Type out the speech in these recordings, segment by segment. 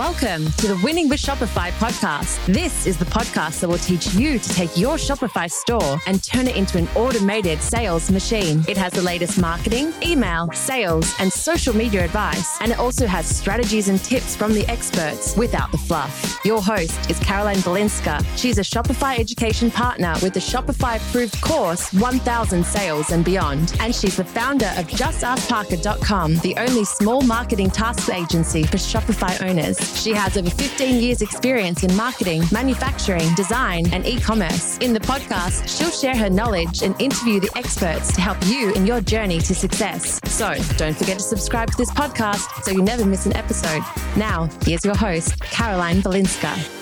Welcome to the Winning with Shopify podcast. This is the podcast that will teach you to take your Shopify store and turn it into an automated sales machine. It has the latest marketing, email, sales, and social media advice, and it also has strategies and tips from the experts without the fluff. Your host is Caroline Balinska. She's a Shopify education partner with the Shopify approved course 1000 Sales and Beyond, and she's the founder of JustAskParker.com, the only small marketing task agency for Shopify owners. She has over 15 years' experience in marketing, manufacturing, design, and e commerce. In the podcast, she'll share her knowledge and interview the experts to help you in your journey to success. So don't forget to subscribe to this podcast so you never miss an episode. Now, here's your host, Caroline Balinska.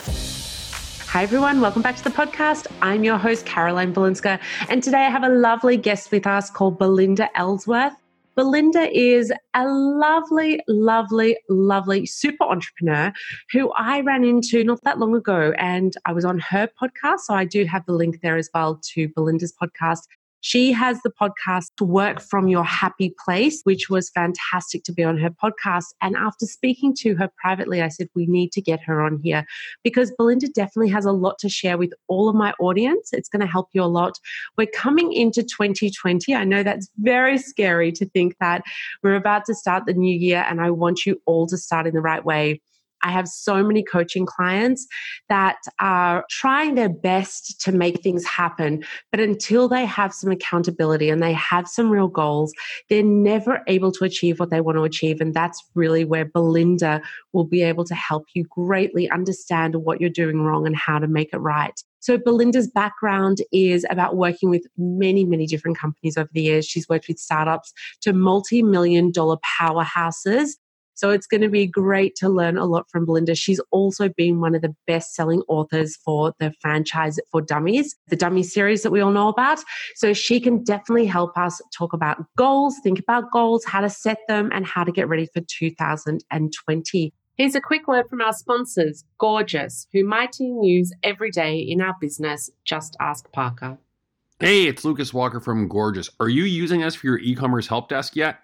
Hi, everyone. Welcome back to the podcast. I'm your host, Caroline Balinska. And today I have a lovely guest with us called Belinda Ellsworth. Belinda is a lovely, lovely, lovely super entrepreneur who I ran into not that long ago. And I was on her podcast. So I do have the link there as well to Belinda's podcast. She has the podcast to Work from Your Happy Place, which was fantastic to be on her podcast. And after speaking to her privately, I said, we need to get her on here because Belinda definitely has a lot to share with all of my audience. It's going to help you a lot. We're coming into 2020. I know that's very scary to think that we're about to start the new year, and I want you all to start in the right way. I have so many coaching clients that are trying their best to make things happen, but until they have some accountability and they have some real goals, they're never able to achieve what they want to achieve. And that's really where Belinda will be able to help you greatly understand what you're doing wrong and how to make it right. So, Belinda's background is about working with many, many different companies over the years. She's worked with startups to multi million dollar powerhouses so it's going to be great to learn a lot from Belinda. She's also been one of the best selling authors for the franchise for dummies, the dummy series that we all know about. So she can definitely help us talk about goals, think about goals, how to set them, and how to get ready for 2020. Here's a quick word from our sponsors, Gorgias, who my team use every day in our business. Just ask Parker. Hey, it's Lucas Walker from Gorgias. Are you using us for your e commerce help desk yet?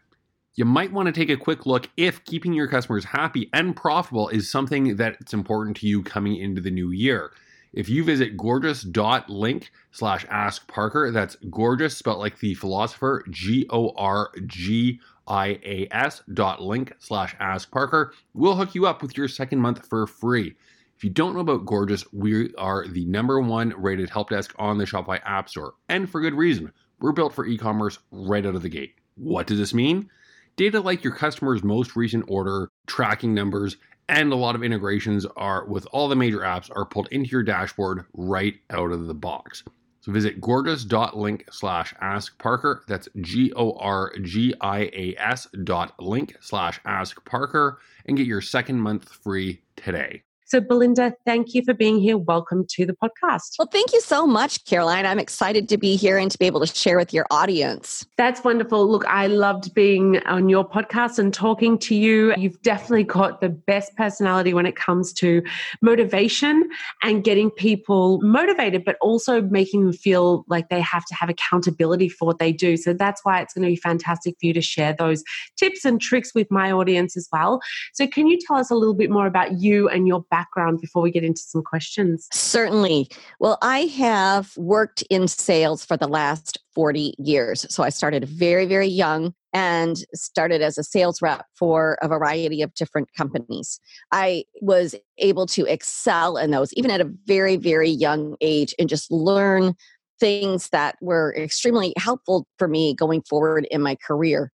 You might want to take a quick look if keeping your customers happy and profitable is something that's important to you coming into the new year. If you visit gorgias.link slash ask Parker, that's gorgeous, spelled like the philosopher, G O R G I A S dot link slash ask Parker, we'll hook you up with your second month for free. If you don't know about Gorgias, we are the number one rated help desk on the Shopify App Store, and for good reason. We're built for e commerce right out of the gate. What does this mean? Data like your customer's most recent order, tracking numbers, and a lot of integrations are with all the major apps are pulled into your dashboard right out of the box. So visit gorgias.link slash ask Parker. That's G O R G I A S dot link slash ask Parker and get your second month free today. So, Belinda, thank you for being here. Welcome to the podcast. Well, thank you so much, Caroline. I'm excited to be here and to be able to share with your audience. That's wonderful. Look, I loved being on your podcast and talking to you. You've definitely got the best personality when it comes to motivation and getting people motivated, but also making them feel like they have to have accountability for what they do. So, that's why it's going to be fantastic for you to share those tips and tricks with my audience as well. So, can you tell us a little bit more about you and your background before we get into some questions? Certainly. Well, I have worked in sales for the last 40 years. So I started very, very young and started as a sales rep for a variety of different companies. I was able to excel in those, even at a very, very young age, and just learn things that were extremely helpful for me going forward in my career.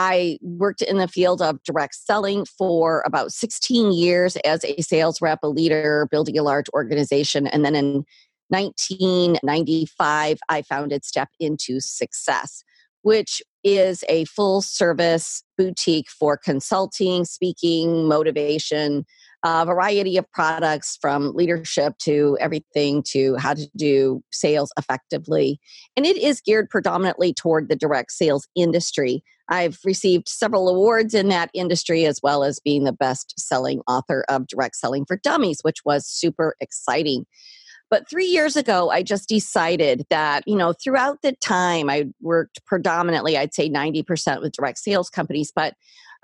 I worked in the field of direct selling for about 16 years as a sales rep, a leader, building a large organization. And then in 1995, I founded Step Into Success, which is a full service boutique for consulting, speaking, motivation, a variety of products from leadership to everything to how to do sales effectively. And it is geared predominantly toward the direct sales industry. I've received several awards in that industry, as well as being the best selling author of Direct Selling for Dummies, which was super exciting. But three years ago, I just decided that, you know, throughout the time I worked predominantly, I'd say 90% with direct sales companies, but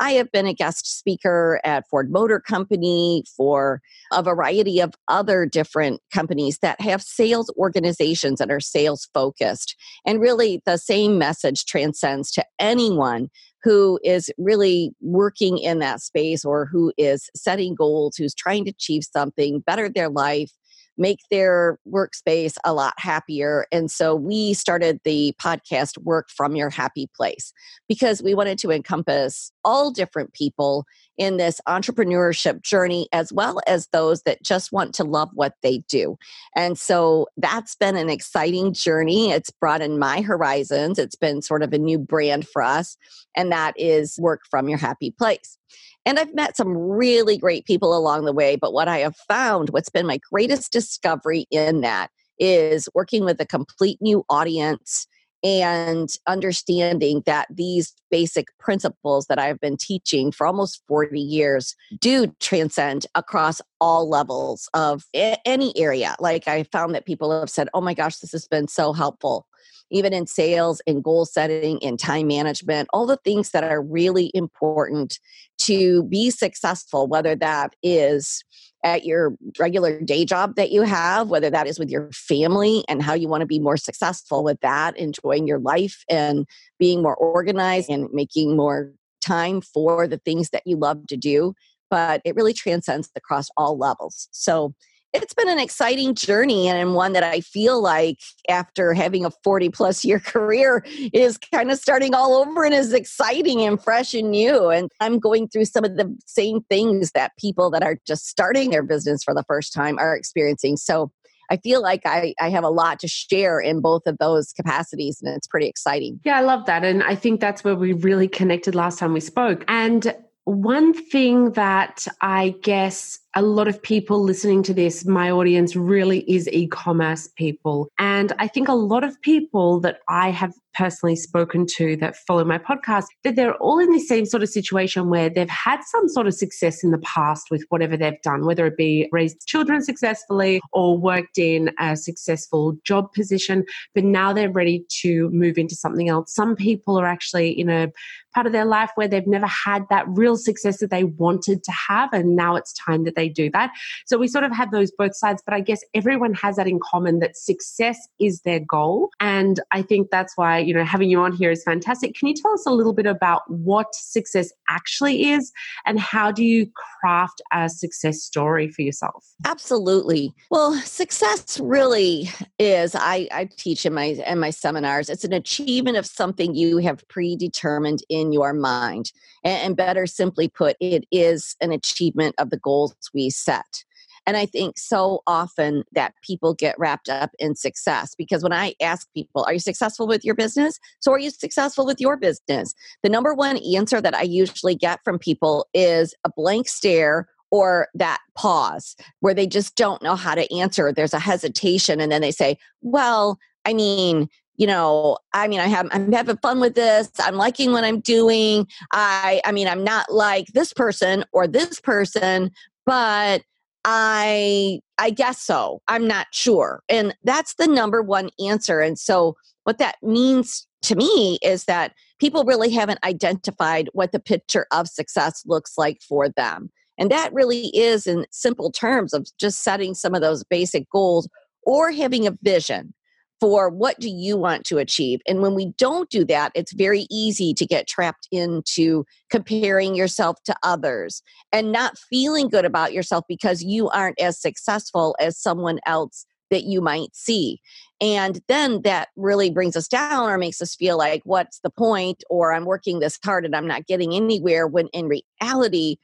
I have been a guest speaker at Ford Motor Company for a variety of other different companies that have sales organizations that are sales focused. And really, the same message transcends to anyone who is really working in that space or who is setting goals, who's trying to achieve something, better their life, make their workspace a lot happier. And so we started the podcast Work from Your Happy Place because we wanted to encompass all different people in this entrepreneurship journey, as well as those that just want to love what they do. And so that's been an exciting journey. It's broadened my horizons. It's been sort of a new brand for us, and that is Work from Your Happy Place. And I've met some really great people along the way. But what I have found, what's been my greatest discovery in that, is working with a complete new audience and understanding that these basic principles that I've been teaching for almost 40 years do transcend across all levels of any area. Like I found that people have said, oh my gosh, this has been so helpful even in sales, in goal setting, in time management, all the things that are really important to be successful, whether that is at your regular day job that you have, whether that is with your family and how you want to be more successful with that, enjoying your life and being more organized and making more time for the things that you love to do. But it really transcends across all levels. So it's been an exciting journey and one that I feel like after having a 40 plus year career is kind of starting all over and is exciting and fresh and new. And I'm going through some of the same things that people that are just starting their business for the first time are experiencing. So I feel like I, I have a lot to share in both of those capacities, and it's pretty exciting. Yeah, I love that. And I think that's where we really connected last time we spoke. And one thing that I guess a lot of people listening to this, my audience really is e commerce people. And I think a lot of people that I have personally spoken to that follow my podcast, that they're all in the same sort of situation where they've had some sort of success in the past with whatever they've done, whether it be raised children successfully or worked in a successful job position, but now they're ready to move into something else. Some people are actually in a part of their life where they've never had that real success that they wanted to have, and now it's time that they they do that. So we sort of have those both sides, but I guess everyone has that in common that success is their goal. And I think that's why, you know, having you on here is fantastic. Can you tell us a little bit about what success actually is and how do you craft a success story for yourself? Absolutely. Well, success really is I, I teach in my in my seminars, it's an achievement of something you have predetermined in your mind. And, and better simply put, it is an achievement of the goals we set. And I think so often that people get wrapped up in success because when I ask people, Are you successful with your business? So, are you successful with your business? The number one answer that I usually get from people is a blank stare or that pause where they just don't know how to answer. There's a hesitation, and then they say, Well, I mean, you know i mean i have i'm having fun with this i'm liking what i'm doing i i mean i'm not like this person or this person but I I guess so. I'm not sure. And that's the number one answer. And so what that means to me is that people really haven't identified what the picture of success looks like for them. And that really is in simple terms of just setting some of those basic goals or having a vision for what do you want to achieve? And when we don't do that it's very easy to get trapped into comparing yourself to others and not feeling good about yourself because you aren't as successful as someone else that you might see. And then that really brings us down or makes us feel like what's the point? or i'm working this hard and i'm not getting anywhere when in reality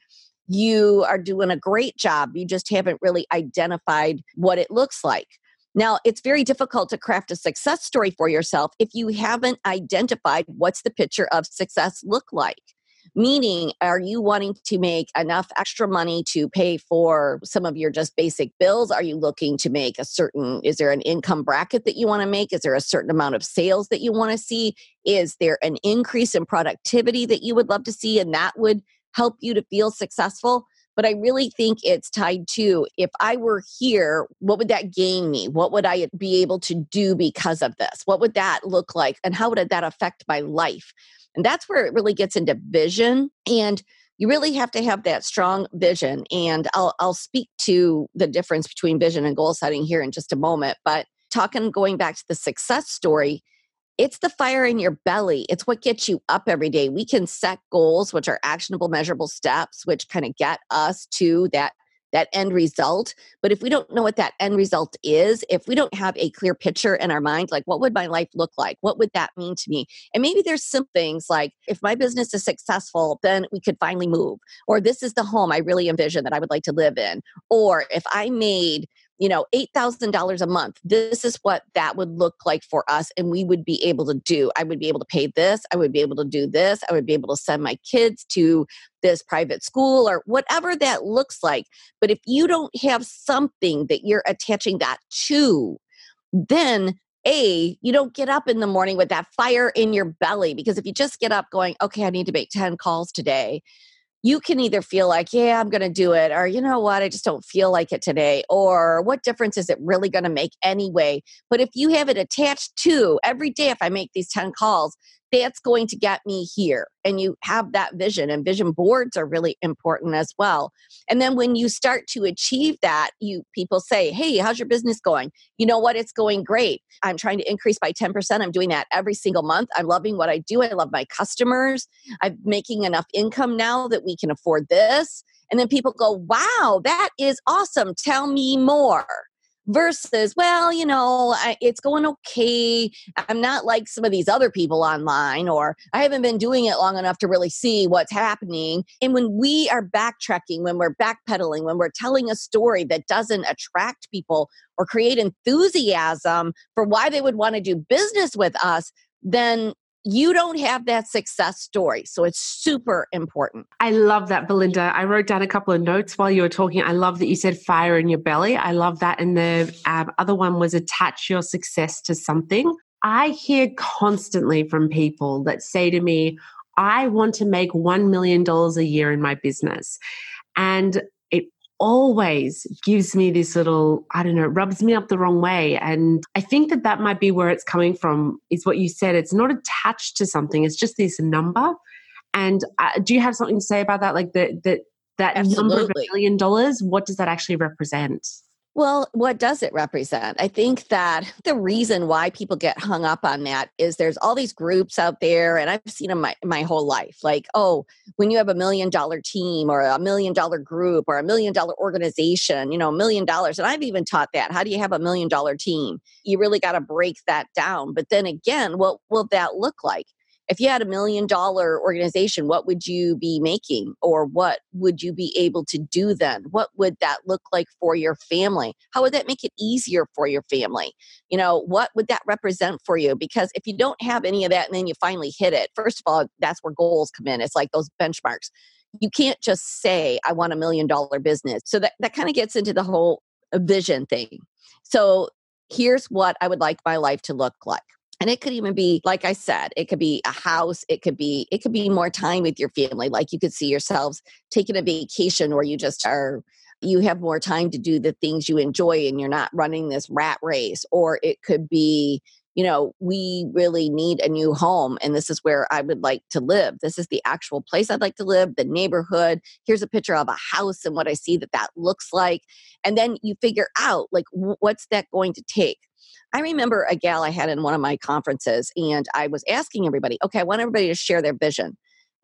you are doing a great job. You just haven't really identified what it looks like now, it's very difficult to craft a success story for yourself if you haven't identified what's the picture of success look like. Meaning, are you wanting to make enough extra money to pay for some of your just basic bills? Are you looking to make a certain, is there an income bracket that you want to make? Is there a certain amount of sales that you want to see? Is there an increase in productivity that you would love to see and that would help you to feel successful? But I really think it's tied to if I were here, what would that gain me? What would I be able to do because of this? What would that look like? And how would that affect my life? And that's where it really gets into vision. And you really have to have that strong vision. And I'll, I'll speak to the difference between vision and goal setting here in just a moment. But talking, going back to the success story, it's the fire in your belly. It's what gets you up every day. We can set goals, which are actionable, measurable steps, which kind of get us to that that end result. But if we don't know what that end result is, if we don't have a clear picture in our mind, like what would my life look like? What would that mean to me? And maybe there's some things like if my business is successful, then we could finally move. Or this is the home I really envision that I would like to live in. Or if I made you know, $8,000 a month. This is what that would look like for us. And we would be able to do. I would be able to pay this. I would be able to do this. I would be able to send my kids to this private school or whatever that looks like. But if you don't have something that you're attaching that to, then a you don't get up in the morning with that fire in your belly because if you just get up going okay i need to make 10 calls today you can either feel like, yeah, I'm going to do it, or you know what, I just don't feel like it today, or what difference is it really going to make anyway? But if you have it attached to every day, if I make these 10 calls, that's going to get me here and you have that vision and vision boards are really important as well. And then when you start to achieve that you people say hey how's your business going? You know what? It's going great. I'm trying to increase by 10% i'm doing that every single month. I'm loving what i do. I love my customers. I'm making enough income now that we can afford this. And then people go wow that is awesome. Tell me more versus well you know I, it's going okay. I'm not like some of these other people online or i haven't been doing it long enough to really see what's happening. And when we are backtracking when we're backpedaling when we're telling a story that doesn't attract people or create enthusiasm for why they would want to do business with us then you don't have that success story. So it's super important. I love that, Belinda. I wrote down a couple of notes while you were talking. I love that you said fire in your belly. I love that. And the um, other one was attach your success to something. I hear constantly from people that say to me, I want to make $1 million a year in my business. And always gives me this little, I don't know, rubs me up the wrong way. And I think that that might be where it's coming from, is what you said. It's not attached to something, it's just this number. And uh, do you have something to say about that? Like that, that, that Absolutely. number of a million dollars, what does that actually represent? Well, what does it represent? I think that the reason why people get hung up on that is there's all these groups out there, and I've seen them my, my whole life. Like, oh, when you have a million dollar team or a million dollar group or a million dollar organization, you know, a million dollars. And I've even taught that. How do you have a million dollar team? You really got to break that down. But then again, what will that look like? If you had a million dollar organization, what would you be making or what would you be able to do then? What would that look like for your family? How would that make it easier for your family? You know, what would that represent for you? Because if you don't have any of that and then you finally hit it, first of all, that's where goals come in. It's like those benchmarks. You can't just say, I want a million dollar business. So that, that kind of gets into the whole uh, vision thing. So here's what I would like my life to look like and it could even be like i said it could be a house it could be it could be more time with your family. Like you could see yourselves taking a vacation or you just are you have more time to do the things you enjoy and you're not running this rat race. Or it could be you know we really need a new home and this is where i would like to live. This is the actual place i'd like to live the neighborhood. Here's a picture of a house and what i see that that looks like. And then you figure out like what's that going to take I remember a gal I had in one of my conferences, and I was asking everybody, okay, I want everybody to share their vision.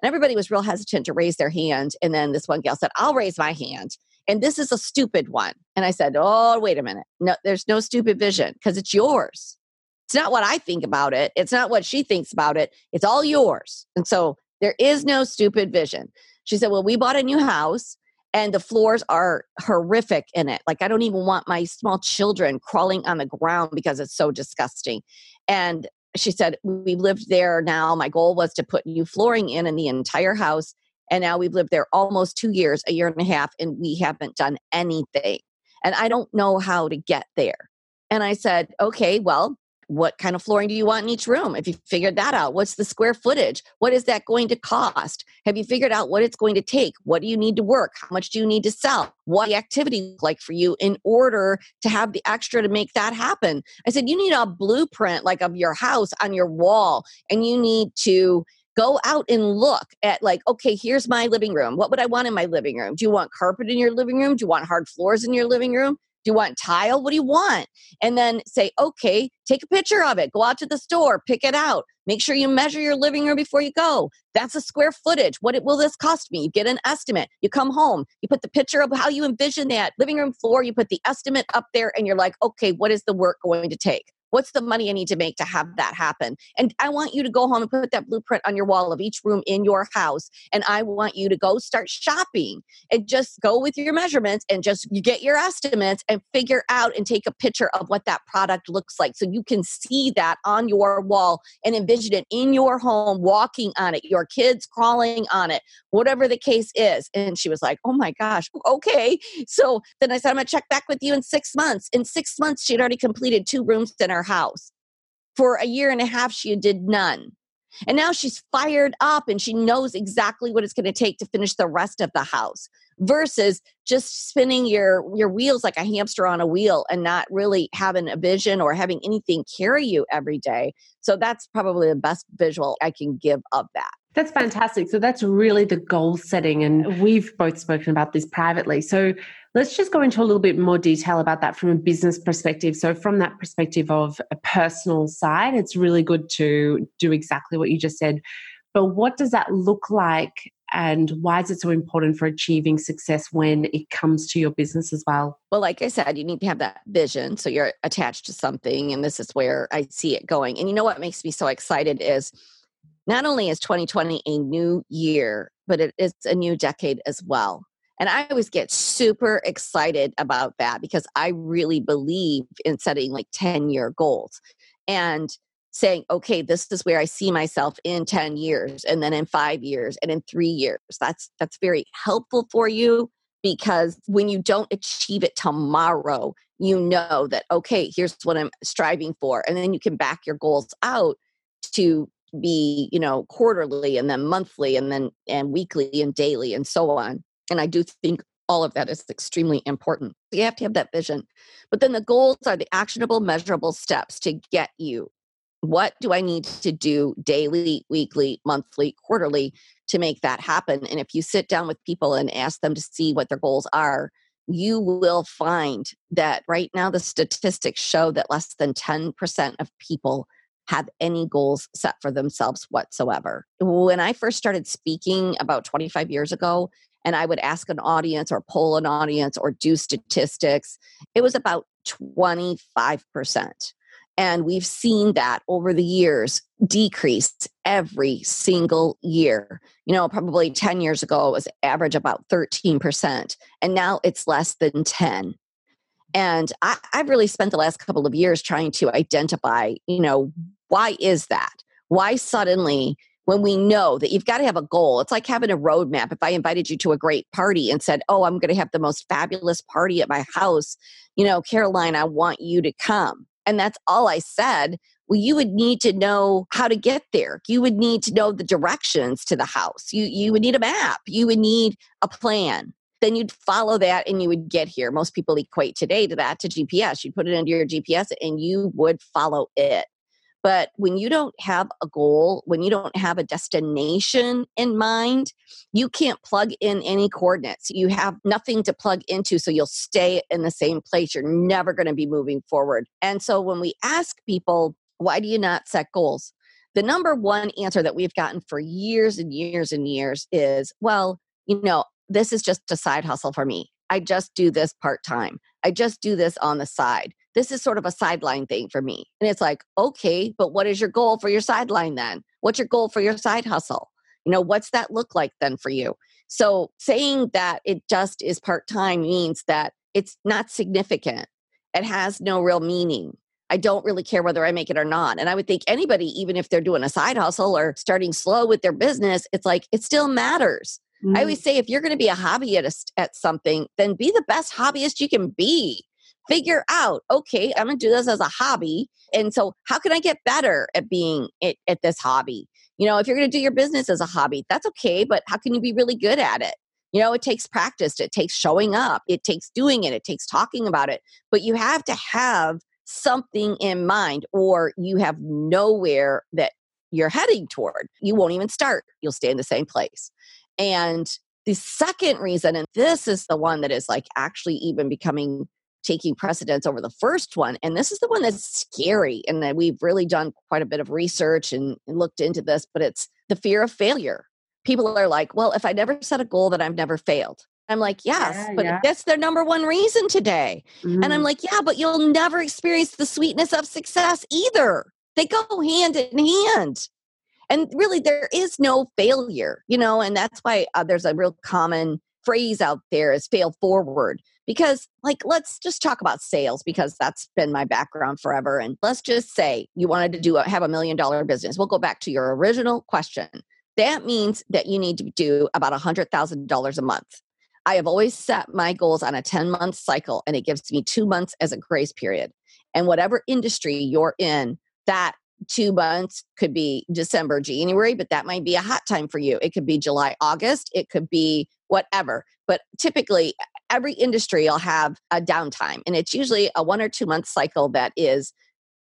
And everybody was real hesitant to raise their hand. And then this one gal said, I'll raise my hand. And this is a stupid one. And I said, Oh, wait a minute. No, there's no stupid vision because it's yours. It's not what I think about it. It's not what she thinks about it. It's all yours. And so there is no stupid vision. She said, Well, we bought a new house and the floors are horrific in it. Like I don't even want my small children crawling on the ground because it's so disgusting. And she said, We've lived there now. My goal was to put new flooring in in the entire house. And now we've lived there almost two years, a year and a half, and we haven't done anything. And I don't know how to get there. And I said, Okay, well, what kind of flooring do you want in each room? If you figured that out, what's the square footage? What is that going to cost? Have you figured out what it's going to take? What do you need to work? How much do you need to sell? What the activity look like for you in order to have the extra to make that happen? I said, you need a blueprint like of your house on your wall, and you need to go out and look at like okay here's my living room what would i want in my living room do you want carpet in your living room do you want hard floors in your living room do you want tile? What do you want? And then say okay take a picture of it. Go out to the store pick it out. Make sure you measure your living room before you go. That's a square footage. What it, will this cost me? You get an estimate. You come home. You put the picture of how you envision that living room floor. You put the estimate up there and you're like okay what is the work going to take What's the money I need to make to have that happen? And I want you to go home and put that blueprint on your wall of each room in your house. And I want you to go start shopping and just go with your measurements and just get your estimates and figure out and take a picture of what that product looks like. So you can see that on your wall and envision it in your home, walking on it, your kids crawling on it, whatever the case is. And she was like, Oh my gosh, okay. So then I said, I'm going to check back with you in six months. In six months, she'd already completed two rooms in her house. For a year and a half, she did none. And now she's fired up and she knows exactly what it's going to take to finish the rest of the house versus just spinning your your wheels like a hamster on a wheel and not really having a vision or having anything carry you every day. So that's probably the best visual I can give of that. That's fantastic. So that's really the goal setting. And we've both spoken about this privately. So let's just go into a little bit more detail about that from a business perspective. So, from that perspective of a personal side, it's really good to do exactly what you just said. But what does that look like? And why is it so important for achieving success when it comes to your business as well? Well, like I said, you need to have that vision. So you're attached to something, and this is where I see it going. And you know what makes me so excited is not only is 2020 a new year, but it is a new decade as well. And I always get super excited about that because I really believe in setting like 10 year goals and saying, okay, this is where I see myself in 10 years and then in five years and in three years. That's that's very helpful for you because when you don't achieve it tomorrow, you know that okay, here's what I'm striving for. And then you can back your goals out to be you know quarterly and then monthly and then and weekly and daily and so on and i do think all of that is extremely important. You have to have that vision. But then the goals are the actionable measurable steps to get you what do i need to do daily weekly monthly quarterly to make that happen? And if you sit down with people and ask them to see what their goals are you will find that right now the statistics show that less than 10% of people have any goals set for themselves whatsoever. When I first started speaking about 25 years ago, and I would ask an audience or poll an audience or do statistics, it was about 25%. And we've seen that over the years decrease every single year. You know, probably 10 years ago, it was average about 13%, and now it's less than 10. And I, have really spent the last couple of years trying to identify, you know, why is that? Why suddenly, when we know that you've got to have a goal, it's like having a roadmap. If I invited you to a great party and said, Oh, I'm going to have the most fabulous party at my house, you know, Caroline, I want you to come. And that's all I said. Well, you would need to know how to get there. You would need to know the directions to the house. You, you would need a map. You would need a plan then you'd follow that and you would get here. Most people equate today to that to GPS. You'd put it into your GPS and you would follow it. But when you don't have a goal, when you don't have a destination in mind, you can't plug in any coordinates. You have nothing to plug into, so you'll stay in the same place. You're never going to be moving forward. And so when we ask people, why do you not set goals? The number one answer that we've gotten for years and years and years is, well, you know, this is just a side hustle for me. I just do this part time. I just do this on the side this is sort of a sideline thing for me. And it's like, okay, but what is your goal for your sideline then? What's your goal for your side hustle? You know, what's that look like then for you? So saying that it just is part time means that it's not significant. It has no real meaning. I don't really care whether I make it or not. And I would think anybody, even if they're doing a side hustle or starting slow with their business, it's like it still matters. Mm-hmm. I always say if you're going to be a hobbyist at something, then be the best hobbyist you can be figure out, okay, I'm going to do this as a hobby. And so, how can I get better at being it, at this hobby? You know, if you're going to do your business as a hobby, that's okay, but how can you be really good at it? You know, it takes practice, it takes showing up, it takes doing it, it takes talking about it. But you have to have something in mind, or you have nowhere that you're heading toward. You won't even start, you'll stay in the same place. And the second reason, and this is the one that is like actually even becoming taking precedence over the first one. And this is the one that's scary. And that we've really done quite a bit of research and, and looked into this, but it's the fear of failure. People are like, well, if I never set a goal, then I've never failed. I'm like, yes, yeah, but yeah. that's their number one reason today. Mm-hmm. And I'm mm-hmm. like, yeah, but you'll never experience the sweetness of success either. They go hand in hand. And really, there is no failure, you know, and that's why uh, there's a real common phrase out there is fail forward because like let's just talk about sales because that's been my background forever and let's just say you wanted to do a, have a million dollar business we'll go back to your original question. That means that you need to do about a hundred thousand dollars a month. I have always set my goals on a 10 month cycle and it gives me two months as a grace period. And whatever industry you're in that two months could be december january but that might be a hot time for you. It could be july august it could be whatever but typically every industry will have a downtime and it's usually a one or two month cycle that is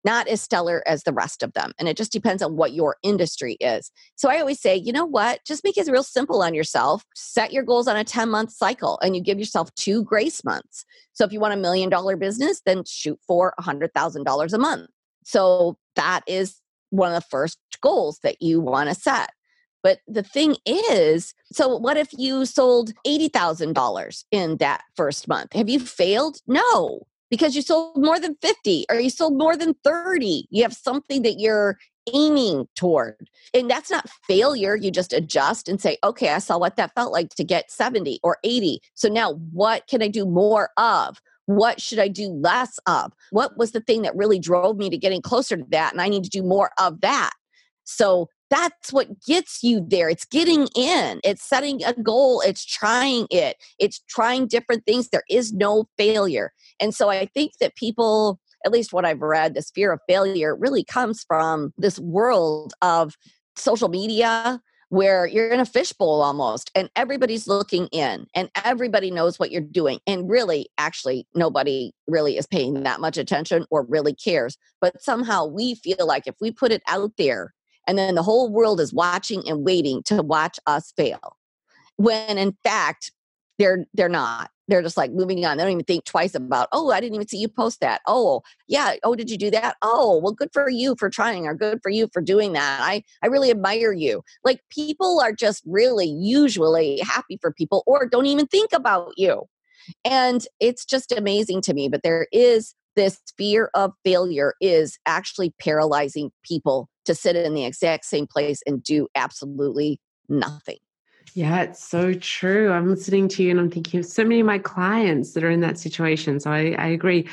not as stellar as the rest of them and it just depends on what your industry is. So i always say you know what? Just make it real simple on yourself. Set your goals on a 10 month cycle and you give yourself two grace months. So if you want a million dollar business then shoot for a hundred thousand dollars a month. So that is one of the first goals that you want to set but the thing is, so what if you sold $80,000 in that first month? Have you failed? No, because you sold more than 50 or you sold more than 30. You have something that you're aiming toward. And that's not failure. You just adjust and say, okay, I saw what that felt like to get 70 or 80. So now what can I do more of? What should I do less of? What was the thing that really drove me to getting closer to that? And I need to do more of that. So that's what gets you there. It's getting in, it's setting a goal, it's trying it, it's trying different things. There is no failure. And so I think that people, at least what I've read, this fear of failure really comes from this world of social media where you're in a fishbowl almost and everybody's looking in and everybody knows what you're doing and really actually nobody really is paying that much attention or really cares but somehow we feel like if we put it out there and then the whole world is watching and waiting to watch us fail. When in fact they're they're not. They're just like moving on. They don't even think twice about oh i didn't even see you post that. Oh yeah. Oh did you do that? Oh well good for you for trying or good for you for doing that. I i really admire you. Like people are just really usually happy for people or don't even think about you. And it's just amazing to me but there is this fear of failure is actually paralyzing people to sit in the exact same place and do absolutely nothing. Yeah, it's so true. I'm listening to you and I'm thinking of so many of my clients that are in that situation. So I, I agree.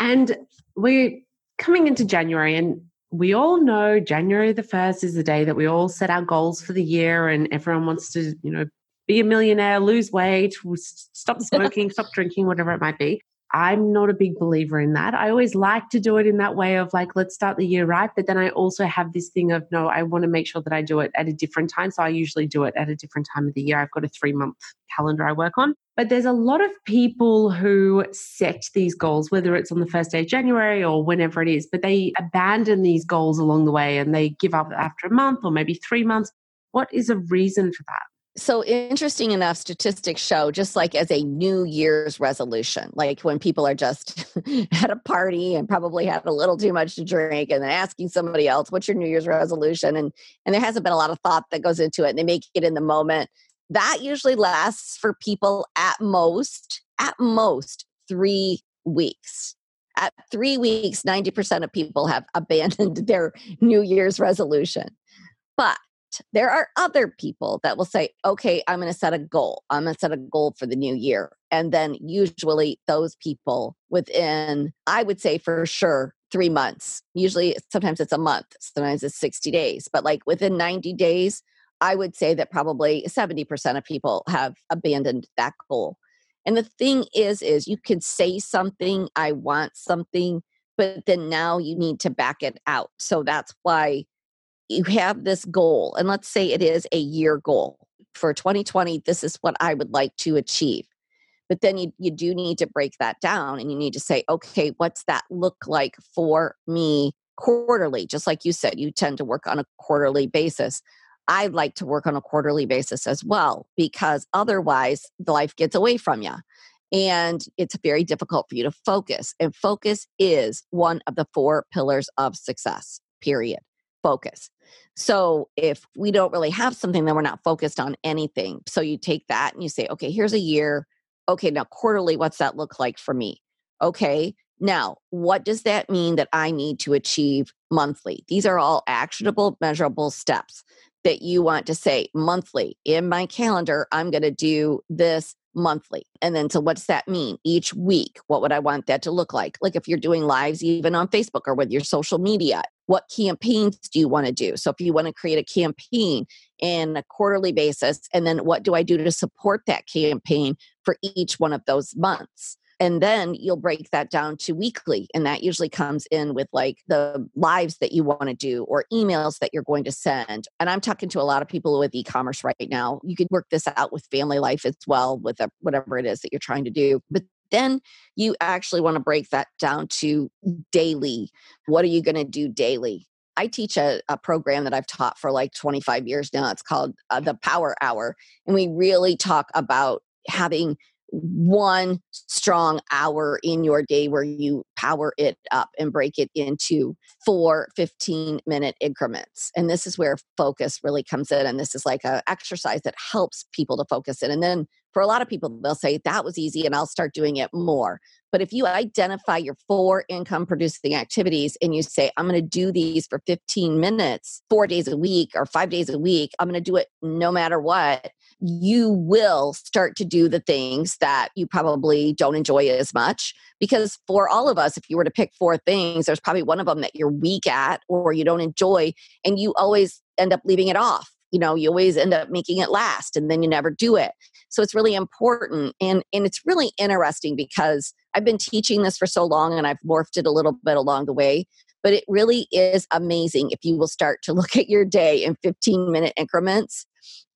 And we're coming into January, and we all know January the 1st is the day that we all set our goals for the year, and everyone wants to, you know, be a millionaire, lose weight, stop smoking, stop drinking, whatever it might be. I'm not a big believer in that. I always like to do it in that way of like, let's start the year right. But then I also have this thing of, no, I want to make sure that I do it at a different time. So I usually do it at a different time of the year. I've got a three month calendar I work on. But there's a lot of people who set these goals, whether it's on the first day of January or whenever it is, but they abandon these goals along the way and they give up after a month or maybe three months. What is a reason for that? So interesting enough, statistics show just like as a New Year's resolution, like when people are just at a party and probably had a little too much to drink, and then asking somebody else, "What's your New Year's resolution?" and and there hasn't been a lot of thought that goes into it, and they make it in the moment. That usually lasts for people at most, at most three weeks. At three weeks, ninety percent of people have abandoned their New Year's resolution. But there are other people that will say, okay, I'm going to set a goal. I'm going to set a goal for the new year. And then usually those people within, I would say for sure, three months, usually sometimes it's a month, sometimes it's 60 days, but like within 90 days, I would say that probably 70% of people have abandoned that goal. And the thing is, is you can say something, I want something, but then now you need to back it out. So that's why you have this goal. And let's say it is a year goal. For 2020, this is what I would like to achieve. But then you, you do need to break that down and you need to say, okay, what's that look like for me quarterly? Just like you said, you tend to work on a quarterly basis. I'd like to work on a quarterly basis as well because otherwise the life gets away from you and it's very difficult for you to focus. And focus is one of the four pillars of success, period. Focus. So if we don't really have something, then we're not focused on anything. So you take that and you say, okay, here's a year. Okay, now quarterly, what's that look like for me? Okay, now what does that mean that I need to achieve monthly? These are all actionable, measurable steps that you want to say monthly in my calendar. I'm going to do this monthly. And then, so what's that mean? Each week, what would I want that to look like? Like if you're doing lives even on Facebook or with your social media, what campaigns do you want to do? So if you want to create a campaign in a quarterly basis, and then what do I do to support that campaign for each one of those months? And then you'll break that down to weekly and that usually comes in with like the lives that you want to do or emails that you're going to send and i'm talking to a lot of people with e-commerce right now you could work this out with family life as well with a, whatever it is that you're trying to do but then you actually want to break that down to daily what are you going to do daily I teach a, a, program that I've taught for like 25 years now. It's called uh, the Power Hour. And we really talk about having one strong hour in your day where you power it up and break it into four 15 minute increments. And this is where focus really comes in. And this is like an exercise that helps people to focus in. And then for a lot of people, they'll say, that was easy and I'll start doing it more. But if you identify your four income producing activities and you say, I'm going to do these for 15 minutes, four days a week or five days a week, I'm going to do it no matter what, you will start to do the things that you probably don't enjoy as much. Because for all of us, if you were to pick four things, there's probably one of them that you're weak at or you don't enjoy, and you always end up leaving it off you know you always end up making it last and then you never do it so it's really important and and it's really interesting because i've been teaching this for so long and i've morphed it a little bit along the way but it really is amazing if you will start to look at your day in 15 minute increments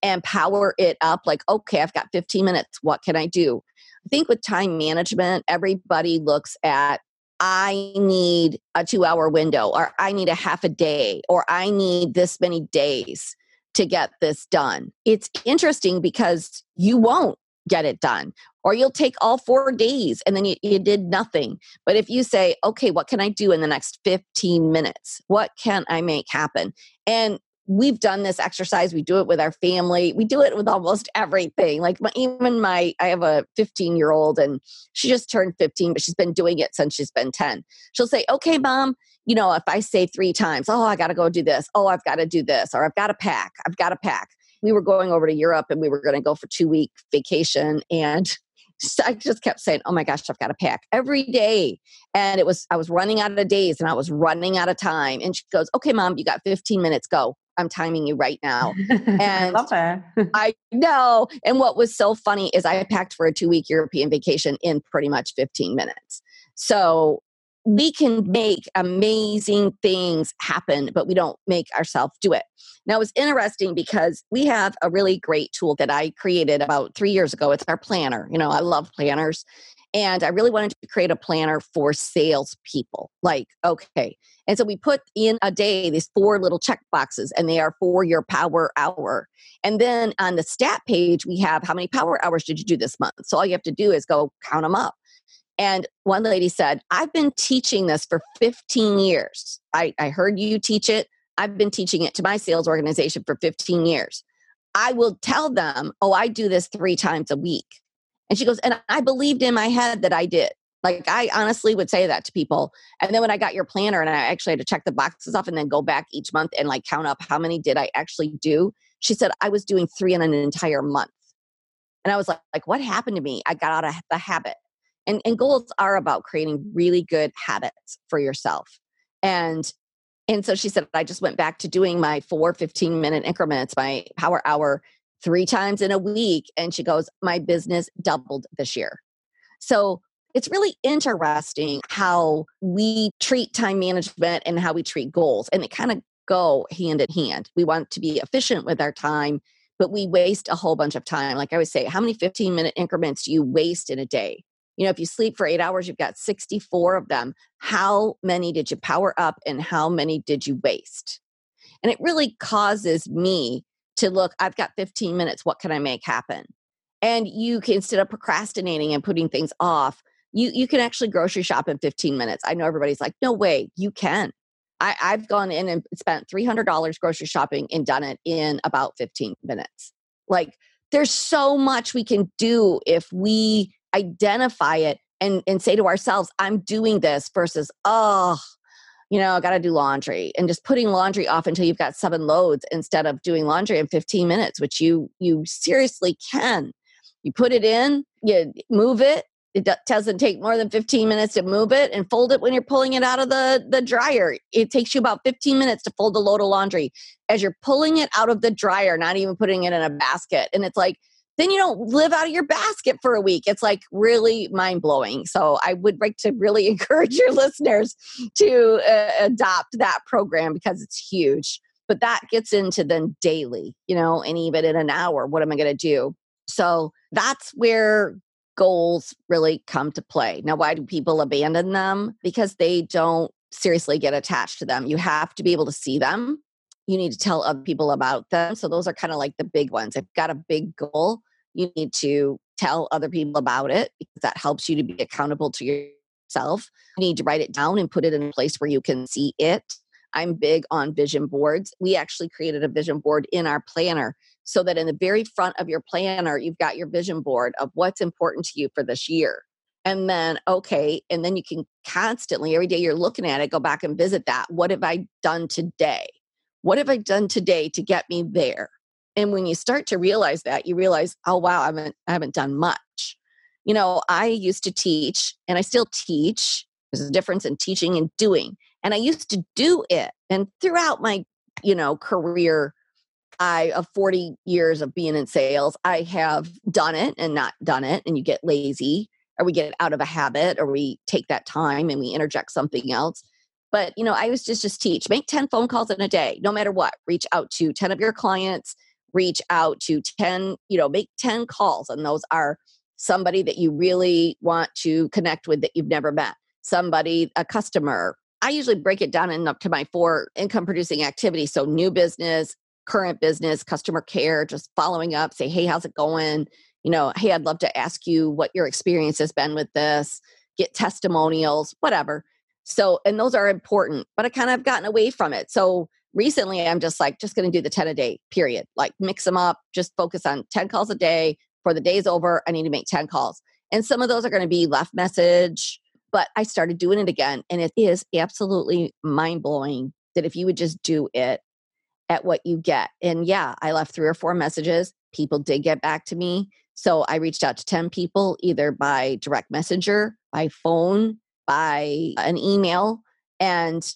and power it up like okay i've got 15 minutes what can i do? I think with time management everybody looks at I need a two hour window, or I need a half a day, or I need this many days to get this done. It's interesting because you won't get it done or you'll take all four days and then you, you, did nothing. But if you say okay what can i do in the next 15 minutes? What can i make happen? And we've done this exercise we do it with our family we do it with almost everything like my, even my i have a 15 year old and she just turned 15 but she's been doing it since she's been 10 she'll say okay mom you know if i say three times oh i gotta go do this oh i've got to do this or i've got to pack i've got to pack we were going over to europe and we were to go for two week vacation and I just kept saying, "Oh my gosh, I've got to pack every day," and it was I was running out of days and I was running out of time. And she goes, "Okay, mom, you got 15 minutes. Go." I'm timing you right now. And I love it. I know. And what was so funny is I packed for a two week European vacation in pretty much 15 minutes. So we can make amazing things happen, but we don't make ourselves do it. Now, it's interesting because we have a really great tool that I created about three years ago. It's our planner. You know, I love planners. And I really wanted to create a planner for salespeople. Like, okay. And so we put in a day these four little check boxes, and they are for your power hour. And then on the stat page, we have how many power hours did you do this month? So all you have to do is go count them up. And one lady said, I've been teaching this for 15 years. I, I heard you teach it. I've been teaching it to my sales organization for 15 years. I will tell them, oh, I do this three times a week. And she goes, and I believed in my head that I did. Like I honestly would say that to people. And then when I got your planner and I actually had to check the boxes off and then go back each month and like count up how many did I actually do, she said I was doing three in an entire month. And I was like, like what happened to me? I got out of the habit. And, and goals are about creating really good habits for yourself. And and so she said, I just went back to doing my four 15 minute increments, my power hour three times in a week. And she goes, My business doubled this year. So it's really interesting how we treat time management and how we treat goals. And they kind of go hand in hand. We want to be efficient with our time, but we waste a whole bunch of time. Like I would say, how many 15 minute increments do you waste in a day? You know, if you sleep for eight hours, you've got 64 of them. How many did you power up and how many did you waste? And it really causes me to look, I've got 15 minutes. What can I make happen? And you can, instead of procrastinating and putting things off, you, you can actually grocery shop in 15 minutes. I know everybody's like, no way, you can. I, I've gone in and spent $300 grocery shopping and done it in about 15 minutes. Like, there's so much we can do if we identify it and, and say to ourselves, I'm doing this versus, oh, you know, I got to do laundry and just putting laundry off until you've got seven loads instead of doing laundry in 15 minutes, which you you seriously can. You put it in, you move it. It doesn't take more than 15 minutes to move it and fold it when you're pulling it out of the, the dryer. It takes you about 15 minutes to fold a load of laundry. As you're pulling it out of the dryer, not even putting it in a basket. And it's like, then you don't live out of your basket for a week. It's like really mind blowing. So I would like to really encourage your listeners to uh, adopt that program because it's huge. But that gets into then daily, you know, and even in an hour, what am I going to do? So that's where goals really come to play. Now, why do people abandon them? Because they don't seriously get attached to them. You have to be able to see them. You need to tell other people about them. So, those are kind of like the big ones. I've got a big goal you need to tell other people about it because that helps you to be accountable to yourself. You need to write it down and put it in a place where you can see it. I'm big on vision boards. We actually created a vision board in our planner so that in the very front of your planner, you've got your vision board of what's important to you for this year. And then, okay, and then you can constantly, every day you're looking at it, go back and visit that. What have I done today? What have I done today to get me there? And when you start to realize that, you realize, oh wow, I haven't I haven't done much. You know, I used to teach and I still teach. There's a difference in teaching and doing. And I used to do it. And throughout my, you know, career, I of 40 years of being in sales, I have done it and not done it. And you get lazy or we get out of a habit or we take that time and we interject something else. But you know, I was just just teach. Make 10 phone calls in a day, no matter what. Reach out to 10 of your clients reach out to 10, you know, make 10 calls. And those are somebody that you really want to connect with that you've never met, somebody, a customer. I usually break it down up to my four income producing activities. So new business, current business, customer care, just following up, say, hey, how's it going? You know, hey, I'd love to ask you what your experience has been with this, get testimonials, whatever. So, and those are important, but I kind of gotten away from it. So recently i'm just like just going to do the 10 a day period like mix them up just focus on 10 calls a day for the day's over i need to make 10 calls. And some of those are going to be left message but i started doing it again and it is absolutely mind-blowing that if you would just do it at what you get. And yeah i left three or four messages people did get back to me so i reached out to 10 people either by direct messenger by phone by an email and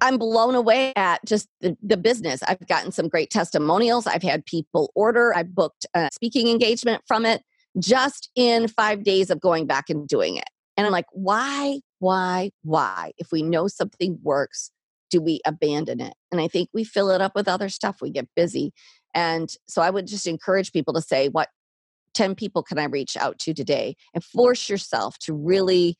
I'm blown away at just the, the business. I've gotten some great testimonials. I've had people order. I booked a speaking engagement from it just in five days of going back and doing it. And I'm like, why, why, why? If we know something works, do we abandon it? And I think we fill it up with other stuff. We get busy. And so I would just encourage people to say, what 10 people can I reach out to today? And force yourself to really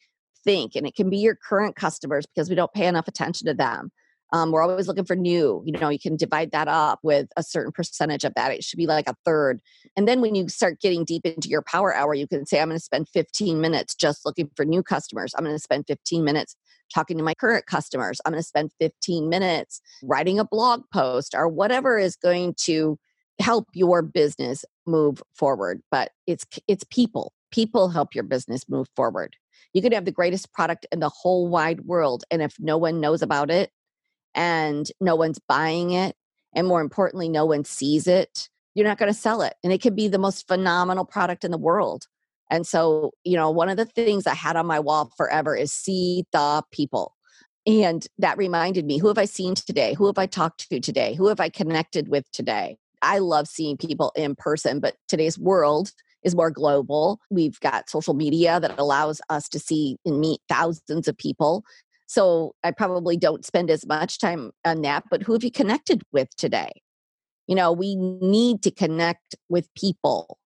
think and it can be your current customers because we don't pay enough attention to them. Um, we're always looking for new you know you can divide that up with a certain percentage of that it should be like a third. And then when you start getting deep into your power hour you can say i'm going to spend 15 minutes just looking for new customers. I'm going to spend 15 minutes talking to my current customers. I'm going to spend 15 minutes writing a blog post or whatever is going to help your business move forward. But it's it's people. People help your business move forward you could have the greatest product in the whole wide world. And if no one knows about it and no one's buying it, and more importantly, no one sees it, you're not going to sell it. And it could be the most phenomenal product in the world. And so, you know, one of the things I had on my wall forever is see the people. And that reminded me who have I seen today? Who have I talked to today? Who have I connected with today? I love seeing people in person, but today's world is more global. We've got social media that allows us to see and meet thousands of people. So I probably don't spend as much time on that, but who have you connected with today? You know, we need to connect with people,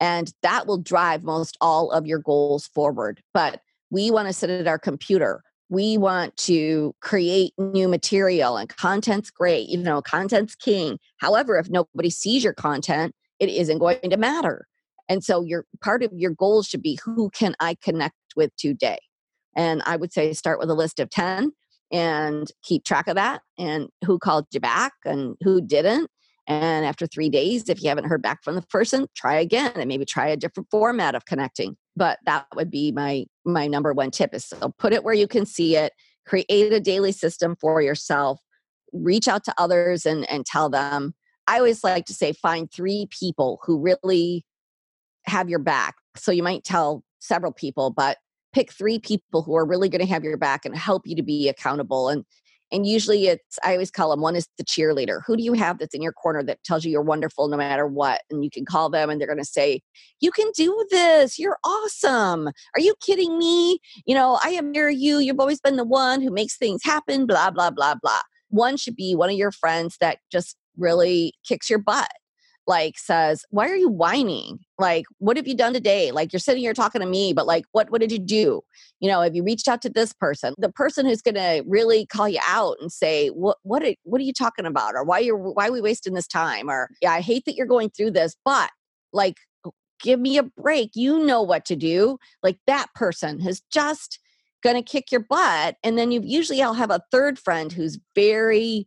and that will drive most all of your goals forward. But we want to sit at our computer. We want to create new material, and content's great. You know, content's king. However, if nobody sees your content, it isn't going to matter. And so your part of your goals should be who can I connect with today? And I would say start with a list of 10 and keep track of that and who called you back and who didn't. And after three days, if you haven't heard back from the person, try again and maybe try a different format of connecting. But that would be my my number one tip is so put it where you can see it, create a daily system for yourself, reach out to others and, and tell them. I always like to say find three people who really have your back. So you might tell several people, but pick three people who are really going to have your back and help you to be accountable and and usually it's i always call them one is the cheerleader. Who do you have that's in your corner that tells you you're wonderful no matter what and you can call them and they're going to say you can do this you're awesome. Are you kidding me? You know i admire you you've always been the one who makes things happen blah blah blah blah. One should be one of your friends that just really kicks your butt like says, Why are you whining? Like, what have you done today? Like, you're sitting here talking to me, but like, what, what did you do? You know, have you reached out to this person? The person who's going to really call you out and say, What, what, are, what are you talking about? Or why you're, why are we wasting this time? Or, yeah, I hate that you're going through this, but like, give me a break. You know what to do. Like, that person has just going to kick your butt. And then you usually I'll have a third friend who's very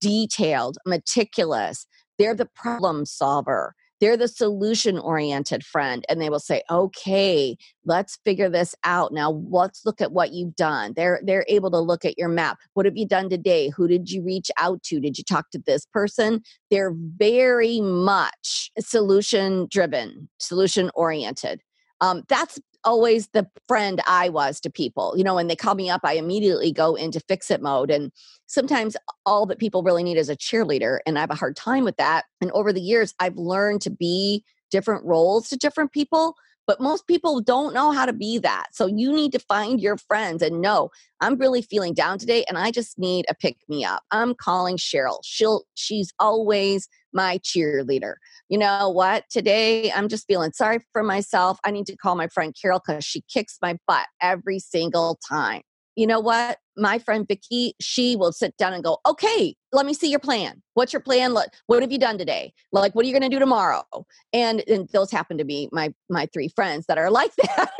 detailed, meticulous, they're the problem solver. They're the solution oriented friend. And they will say, okay, let's figure this out. Now let's look at what you've done. They're they're able to look at your map. What have you done today? Who did you reach out to? Did you talk to this person? They're very much solution driven, solution oriented. Um, that's always the friend I was to people. You know, when they call me up, I immediately go into fix it mode. And sometimes all that people really need is a cheerleader. And I have a hard time with that. And over the years, I've learned to be different roles to different people. But most people don't know how to be that. So you need to find your friends and know I'm really feeling down today and I just need a pick me up. I'm calling Cheryl. She'll she's always my cheerleader. You know what? Today I'm just feeling sorry for myself. I need to call my friend Carol cuz she kicks my butt every single time you know what? My friend Vicky, she will sit down and go, okay, let me see your plan. What's your plan? What have you done today? Like, what are you going to do tomorrow? And, and those happen to be my, my three friends that are like that.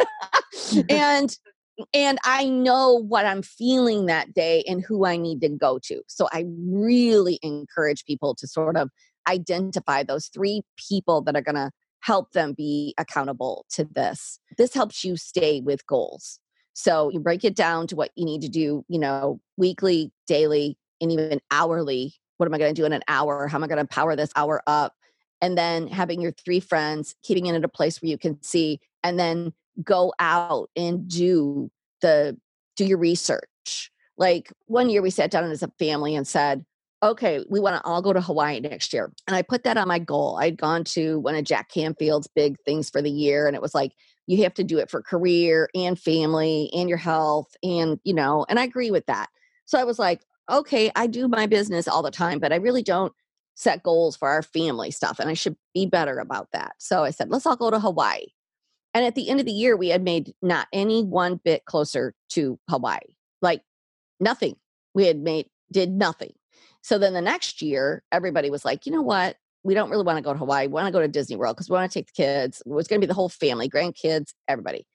Mm-hmm. and, and I know what I'm feeling that day and who I need to go to. So I really encourage people to sort of identify those three people that are going to help them be accountable to this. This helps you stay with goals. So you break it down to what you need to do, you know, weekly, daily, and even hourly. What am I going to do in an hour? How am I going to power this hour up? And then having your three friends, keeping it in a place where you can see, and then go out and do the do your research. Like one year we sat down as a family and said, okay, we want to all go to Hawaii next year. And I put that on my goal. I'd gone to one of Jack Canfield's big things for the year, and it was like, you have to do it for career and family and your health and you know and i agree with that so i was like okay i do my business all the time but i really don't set goals for our family stuff and i should be better about that so i said let's all go to hawaii and at the end of the year we had made not any one bit closer to hawaii like nothing we had made did nothing so then the next year everybody was like you know what we don't really want to go to Hawaii. We want to go to Disney World because we want to take the kids. It was going to be the whole family, grandkids, everybody.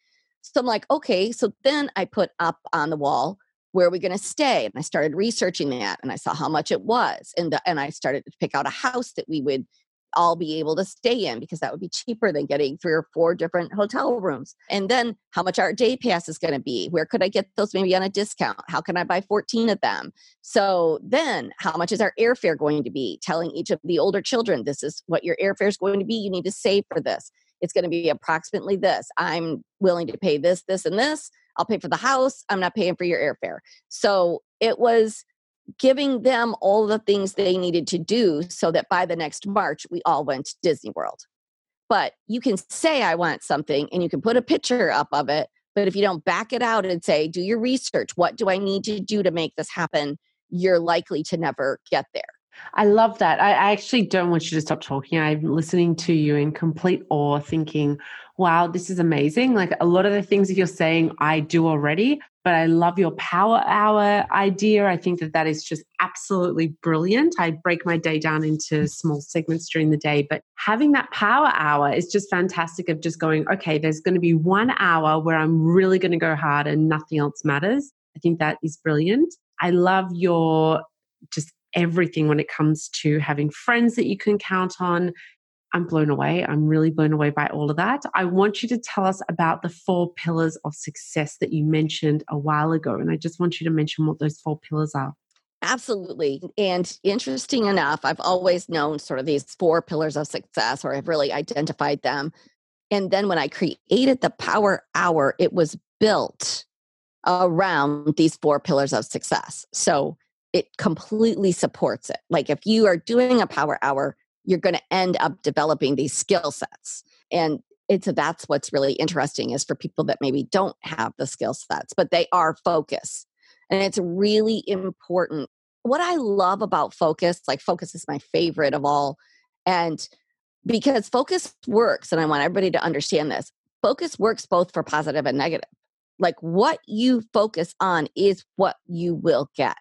So I'm like, okay. So then I put up on the wall where are we going to stay, and I started researching that, and I saw how much it was, and the, and I started to pick out a house that we would all be able to stay in because that would be cheaper than getting three or four different hotel rooms. And then how much our day pass is going to be? Where could I get those maybe on a discount? How can I buy 14 of them? So then how much is our airfare going to be? Telling each of the older children, this is what your airfare is going to be. You need to save for this. It's going to be approximately this. I'm willing to pay this, this, and this. I'll pay for the house. I'm not paying for your airfare. So it was giving them all the things they needed to do so that by the next March, we all went to Disney World. But you can say, I want something, and you can put a picture up of it. But if you don't back it out and say, do your research, what do I need to do to make this happen? You're likely to never get there. I love that. I, actually don't want you to stop talking. I'm listening to you in complete awe, thinking, wow, this is amazing. Like a lot of the things that you're saying, I do already, but I love your power hour idea. I think that that is just absolutely brilliant. I break my day down into mm. small segments during the day, but having that power hour is just fantastic of just going, okay, there's going to be one hour where I'm really going to go hard and nothing else matters. I think that is brilliant. I love your just everything when it comes to having friends that you can count on. I'm blown away. I'm really blown away by all of that. I want you to tell us about the four pillars of success that you mentioned a while ago. And I just want you to mention what those four pillars are. Absolutely. And interesting enough, I've always known sort of these four pillars of success, or I've really identified them. And then when I created the Power Hour, it was built around these four pillars of success. So it completely supports it. Like if you are doing a power hour, you're going to end up developing these skill sets. And it's a, that's what's really interesting is for people that maybe don't have the skill sets, but they are focused. And it's really important. What I love about focus, like focus is my favorite of all. And because focus works, and I want everybody to understand this focus works both for positive and negative. Like what you focus on is what you will get.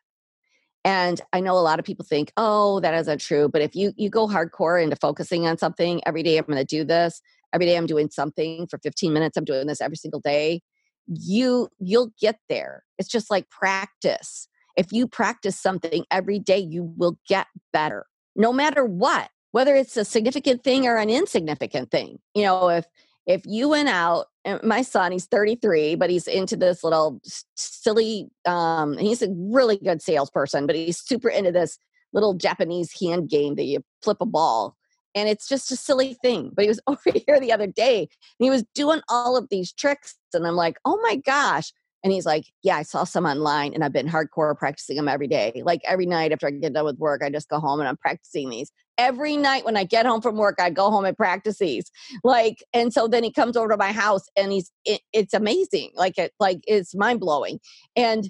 And I know a lot of people think, oh, that isn't true. But if you you go hardcore into focusing on something every day, I'm going to do this. Every day, I'm doing something for 15 minutes. I'm doing this every single day. You you'll get there. It's just like practice. If you practice something every day, you will get better, no matter what. Whether it's a significant thing or an insignificant thing. You know, if if you went out my son he's 33 but he's into this little silly um he's a really good salesperson but he's super into this little japanese hand game that you flip a ball and it's just a silly thing but he was over here the other day and he was doing all of these tricks and i'm like oh my gosh and he's like, Yeah, I saw some online and I've been hardcore practicing them every day. Like every night after I get done with work, I just go home and I'm practicing these. Every night when I get home from work, I go home and practice these. Like, and so then he comes over to my house and he's, it, it's amazing. Like, it, like it's mind blowing. And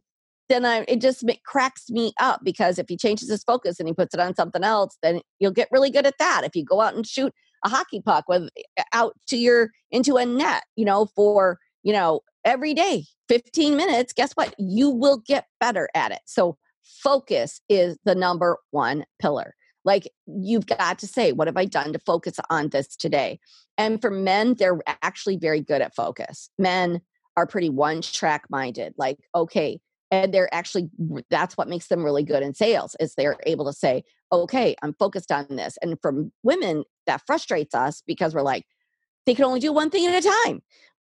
then I, it just cracks me up because if he changes his focus and he puts it on something else, then you'll get really good at that. If you go out and shoot a hockey puck with eh, out to your into a net, you know, for you know every day 15 minutes, guess what? You will get better at it. So, focus is the number one pillar. Like, you've got to say, What have I done to focus on this today? And for men, they're actually very good at focus. Men are pretty one track minded. Like, okay, and they're actually that's what makes them really good in sales is they're able to say okay i'm focused on this and for women that frustrates us because we're like they can only do one thing at a time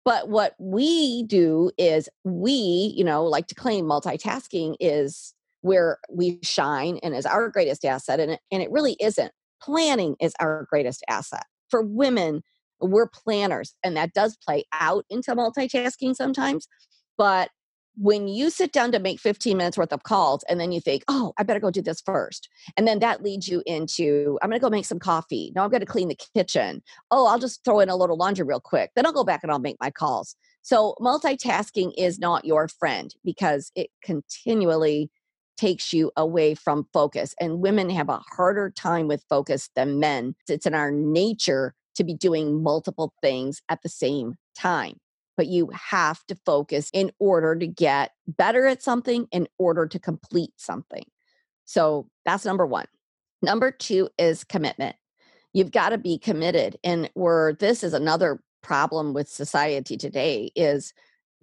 but what we do is we, you know, like to claim multitasking is where we shine and is our greatest asset. And it, and it really isn't. Planning is our greatest asset. For women, we're planners, and that does play out into multitasking sometimes. But when you sit down to make 15 minutes worth of calls and then you think, oh, I better go do this first. And then that leads you into, I'm going to go make some coffee. No, I'm going to clean the kitchen. Oh, I'll just throw in a little laundry real quick. Then I'll go back and I'll make my calls. So multitasking is not your friend because it continually takes you away from focus. And women have a harder time with focus than men. It's in our nature to be doing multiple things at the same time but you have to focus in order to get better at something, in order to complete something. So that's number one. Number two is commitment. You've got to be committed. And where this is another problem with society today is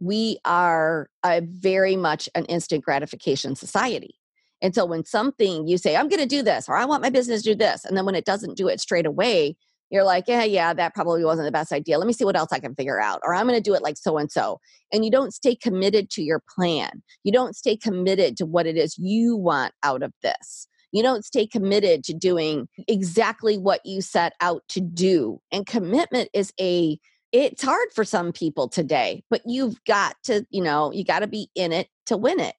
we are a very much an instant gratification society. And so when something you say, I'm going to do this, or I want my business to do this, and then when it doesn't do it straight away, you're like, yeah, yeah, that probably wasn't the best idea. Let me see what else I can figure out. Or I'm going to do it like so and so. And you don't stay committed to your plan. You don't stay committed to what it is you want out of this. You don't stay committed to doing exactly what you set out to do. And commitment is a, it's hard for some people today, but you've got to, you know, you got to be in it to win it.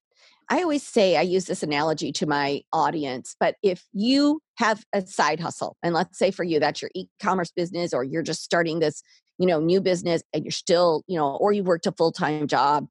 I always say, I use this analogy to my audience, but if you have a side hustle, and let's say for you, that's your e commerce business, or you're just starting this, you know, new business and you're still, you know, or you worked a full time job,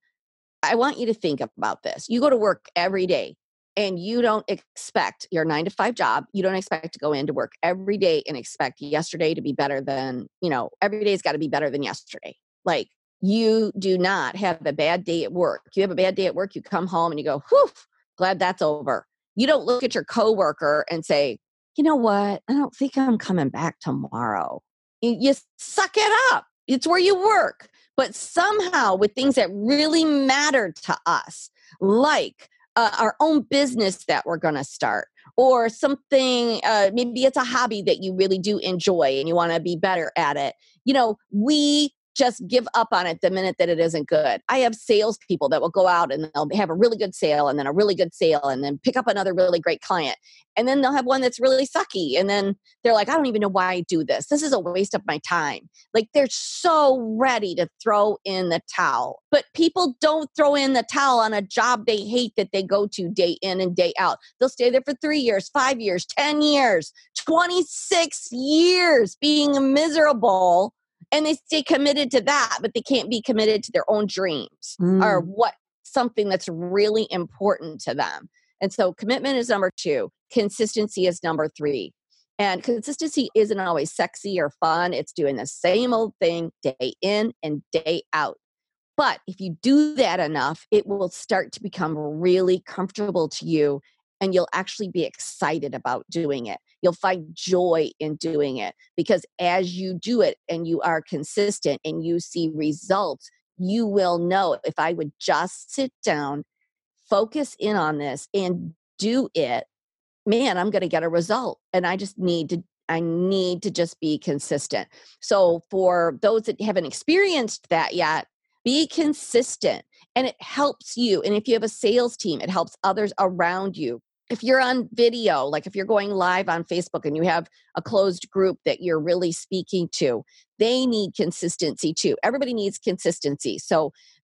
I want you to think about this. You go to work every day and you don't expect your nine to five job, you don't expect to go into work every day and expect yesterday to be better than, you know, every day's got to be better than yesterday. Like, you do not have a bad day at work. You have a bad day at work, you come home and you go, whew, glad that's over. You don't look at your coworker and say, you know what? I don't think I'm coming back tomorrow. You suck it up. It's where you work. But somehow, with things that really matter to us, like uh, our own business that we're going to start, or something, uh, maybe it's a hobby that you really do enjoy and you want to be better at it, you know, we just give up on it the minute that it isn't good. I have salespeople that will go out and they'll have a really good sale and then a really good sale and then pick up another really great client. And then they'll have one that's really sucky. And then they're like, I don't even know why I do this. This is a waste of my time. Like they're so ready to throw in the towel. But people don't throw in the towel on a job they hate that they go to day in and day out. They'll stay there for three years, five years, 10 years, 26 years being miserable and they stay committed to that but they can't be committed to their own dreams mm. or what something that's really important to them. And so commitment is number two consistency is number three. And consistency isn't always sexy or fun it's doing the same old thing day in and day out. But if you do that enough it will start to become really comfortable to you and you'll actually be excited about doing it. You'll find joy in doing it because as you do it and you are consistent and you see results, you will know if I would just sit down, focus in on this, and do it, man, I'm going to get a result. And I just need to. I need to just be consistent. So, for those that haven't experienced that yet, be consistent and it helps you. And if you have a sales team, it helps others around you if you're on video, like if you're going live on Facebook and you have a closed group that you're really speaking to, they need consistency too. Everybody needs consistency. So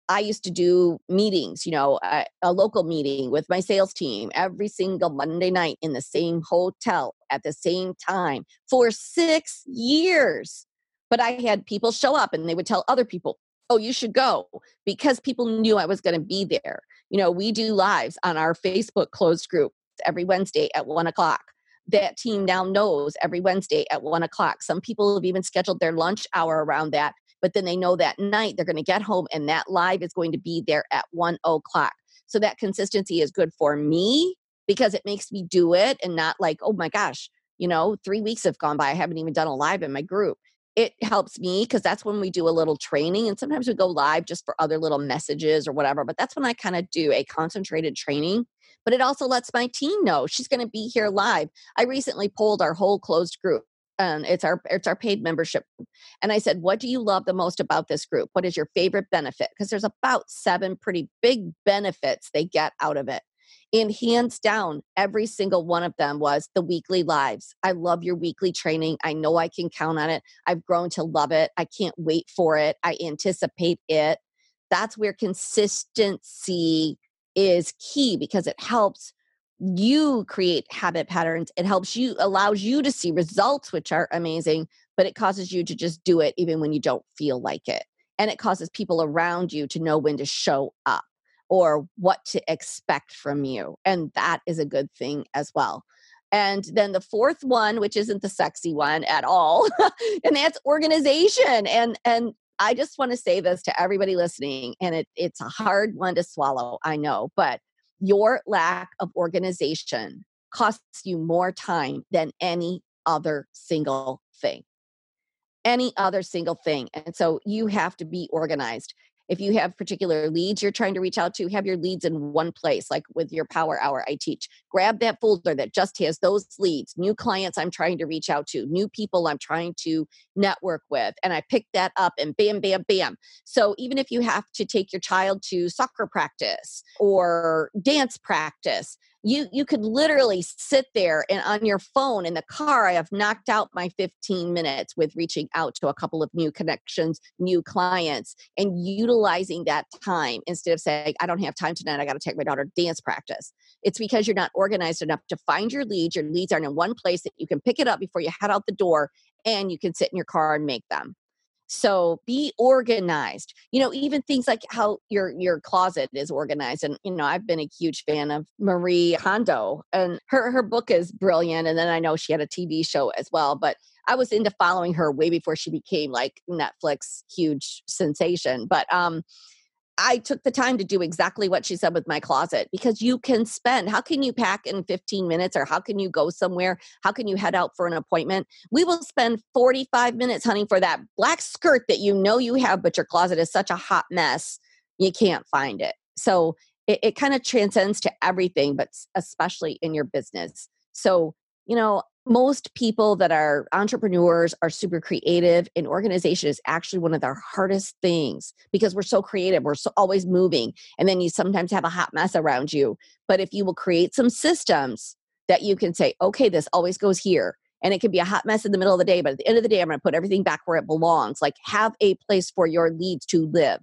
I used to do meetings, you know, a, a, local meeting with my sales team every single Monday night in the same hotel at the same time for six years. But I had people show up and they would tell other people, oh, you should go because people knew I was going to be there. You know, we do lives on our Facebook closed group every Wednesday at one o'clock. That team now knows every Wednesday at one o'clock. Some people have even scheduled their lunch hour around that, but then they know that night they're going to get home and that live is going to be there at one o'clock. So that consistency is good for me because it makes me do it and not like, oh my gosh, you know, three weeks have gone by. I haven't even done a live in my group it helps me because that's when we do a little training and sometimes we go live just for other little messages or whatever but that's when i kind of do a concentrated training but it also lets my team know she's going to be here live i recently polled our whole closed group and it's our it's our paid membership and i said what do you love the most about this group what is your favorite benefit because there's about seven pretty big benefits they get out of it and hands down, every single one of them was the weekly lives. I love your weekly training. I know I can count on it. I've grown to love it. I can't wait for it. I anticipate it. That's where consistency is key because it helps you create habit patterns. It helps you, allows you to see results, which are amazing, but it causes you to just do it even when you don't feel like it. And it causes people around you to know when to show up or what to expect from you. And that is a good thing as well. And then the fourth one, which isn't the sexy one at all, and that's organization. And and I just want to say this to everybody listening, and it, it's a hard one to swallow, I know, but your lack of organization costs you more time than any other single thing. Any other single thing. And so you have to be organized if you have particular leads you're trying to reach out to have your leads in one place like with your power hour i teach. Grab that folder that just has those leads new clients i'm trying to reach out to new people i'm trying to network with and i pick that up and bam bam bam. So even if you have to take your child to soccer practice or dance practice you you could literally sit there and on your phone in the car i have knocked out my 15 minutes with reaching out to a couple of new connections new clients and utilizing that time instead of saying i don't have time tonight i got to take my daughter to dance practice. It's because you're not organized enough to find your leads your leads aren't in one place that you can pick it up before you head out the door and you can sit in your car and make them so be organized. You know, even things like how your your closet is organized. And you know, I've been a huge fan of Marie Kondo, and her her book is brilliant. And then I know she had a TV show as well. But I was into following her way before she became like Netflix huge sensation. But um, I took the time to do exactly what she said with my closet because you can spend, how can you pack in 15 minutes or how can you go somewhere? How can you head out for an appointment? We will spend 45 minutes hunting for that black skirt that you know you have, but your closet is such a hot mess, you can't find it. So it, it kind of transcends to everything, but especially in your business. So, you know, most people that are entrepreneurs are super creative and organization is actually one of their hardest things because we're so creative we're so always moving and then you sometimes have a hot mess around you. But if you will create some systems that you can say okay this always goes here and it can be a hot mess in the middle of the day but at the end of the day i'm going to put everything back where it belongs like have a place for your leads to live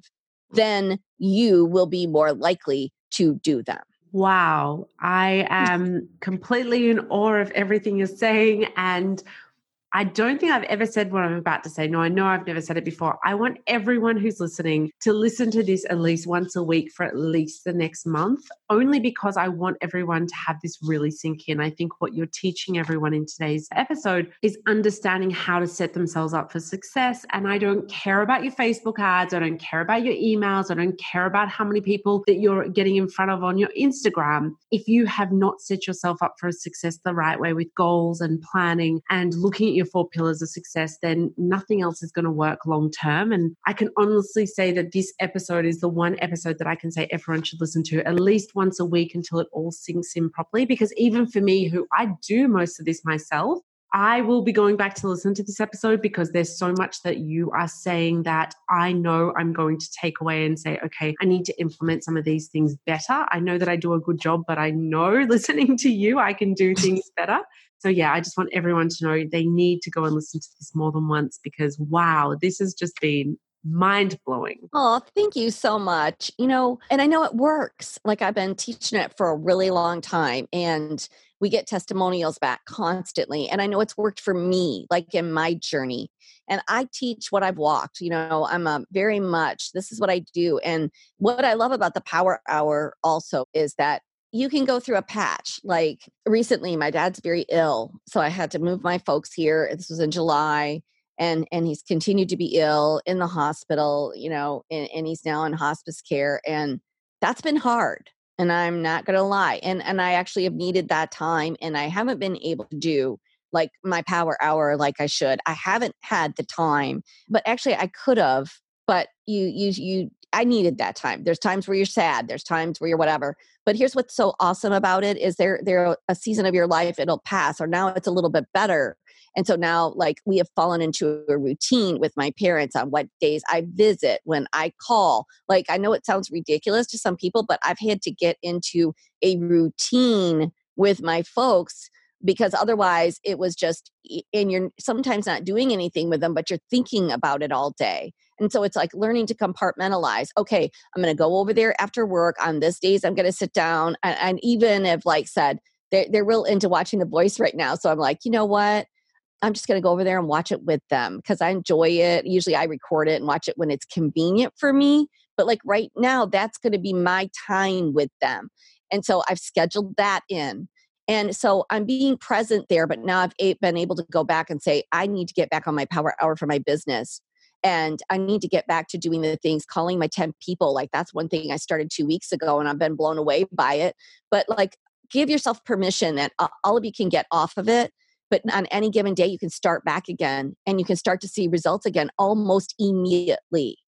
then you will be more likely to do them Wow, I am completely in awe of everything you're saying. And I don't think I've ever said what I'm about to say. No, I know I've never said it before. I want everyone who's listening to listen to this at least once a week for at least the next month, only because I want everyone to have this really sink in. I think what you're teaching everyone in today's episode is understanding how to set themselves up for success. And I don't care about your Facebook ads, I don't care about your emails, I don't care about how many people that you're getting in front of on your Instagram. If you have not set yourself up for success the right way with goals and planning and looking at your four pillars of success, then nothing else is going to work long term. And I can honestly say that this episode is the one episode that I can say everyone should listen to at least once a week until it all sinks in properly. Because even for me, who I do most of this myself, I will be going back to listen to this episode because there's so much that you are saying that I know I'm going to take away and say, okay, I need to implement some of these things better. I know that I do a good job, but I know listening to you, I can do things better. So, yeah, I just want everyone to know they need to go and listen to this more than once because, wow, this has just been mind blowing. Oh, thank you so much. You know, and I know it works. Like I've been teaching it for a really long time and we get testimonials back constantly. And I know it's worked for me, like in my journey. And I teach what I've walked. You know, I'm a very much, this is what I do. And what I love about the power hour also is that you can go through a patch. Like recently, my dad's very ill, so I had to move my folks here. This was in July, and and he's continued to be ill in the hospital. You know, and, and he's now in hospice care, and that's been hard. And I'm not going to lie, and and I actually have needed that time, and I haven't been able to do like my power hour like I should. I haven't had the time, but actually I could have. But you you you I needed that time. There's times where you're sad, there's times where you're whatever. But here's what's so awesome about it is there there a season of your life it'll pass or now it's a little bit better. And so now like we have fallen into a routine with my parents on what days I visit, when I call. Like I know it sounds ridiculous to some people, but I've had to get into a routine with my folks because otherwise it was just and you're sometimes not doing anything with them but you're thinking about it all day and so it's like learning to compartmentalize. Okay, I'm going to go over there after work on this days. I'm going to sit down. And, and even if, like said, they're, they're real into watching The Voice right now. So I'm like, you know what? I'm just going to go over there and watch it with them because I enjoy it. Usually I record it and watch it when it's convenient for me. But like right now, that's going to be my time with them. And so I've scheduled that in. And so I'm being present there, but now I've been able to go back and say, I need to get back on my power hour for my business and I need to get back to doing the things, calling my 10 people. Like that's one thing I started two weeks ago and I've been blown away by it. But like, give yourself permission that all of you can get off of it. But on any given day, you can start back again and you can start to see results again almost immediately.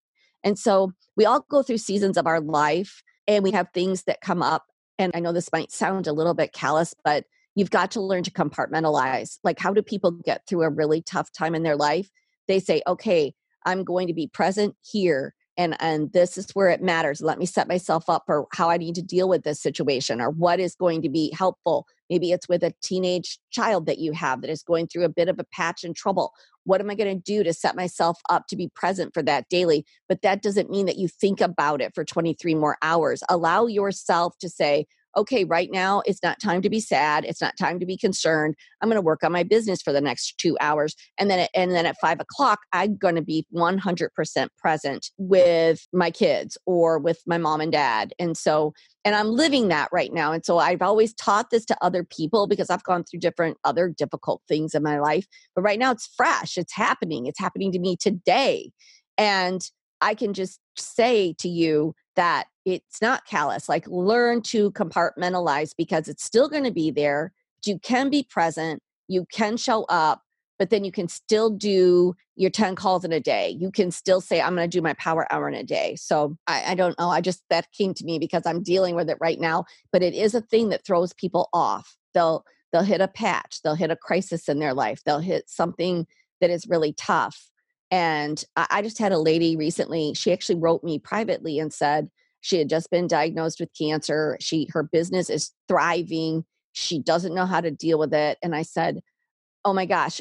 And so we all go through seasons of our life and we have things that come up. And I know this might sound a little bit callous, but you've got to learn to compartmentalize. Like, how do people get through a really tough time in their life? They say, okay, I'm going to be present here and and this is where it matters. Let me set myself up for how i need to deal with this situation or what is going to be helpful. Maybe it's with a teenage child that you have that is going through a bit of a patch in trouble. What am i going to do to set myself up to be present for that daily? But that doesn't mean that you think about it for 23 more hours. Allow yourself to say okay, right now it's not time to be sad. It's not time to be concerned. I'm going to work on my business for the next two hours. And then, and then at five o'clock, I'm going to be 100% present with my kids or with my mom and dad. And so, and I'm living that right now. And so I've always taught this to other people because I've gone through different other difficult things in my life. But right now it's fresh. It's happening. It's happening to me today. And I can just say to you that it's not callous. Like learn to compartmentalize because it's still going to be there. You can be present, you can show up, but then you can still do your 10 calls in a day. You can still say, I'm going to do my power hour in a day. So I, I, don't know. I just, that came to me because I'm dealing with it right now. But it is a thing that throws people off. They'll, they'll hit a patch, they'll hit a crisis in their life, they'll hit something that is really tough. And I, just had a lady recently, she actually wrote me privately and said, she had just been diagnosed with cancer. She her business is thriving. She doesn't know how to deal with it. And I said, "Oh my gosh,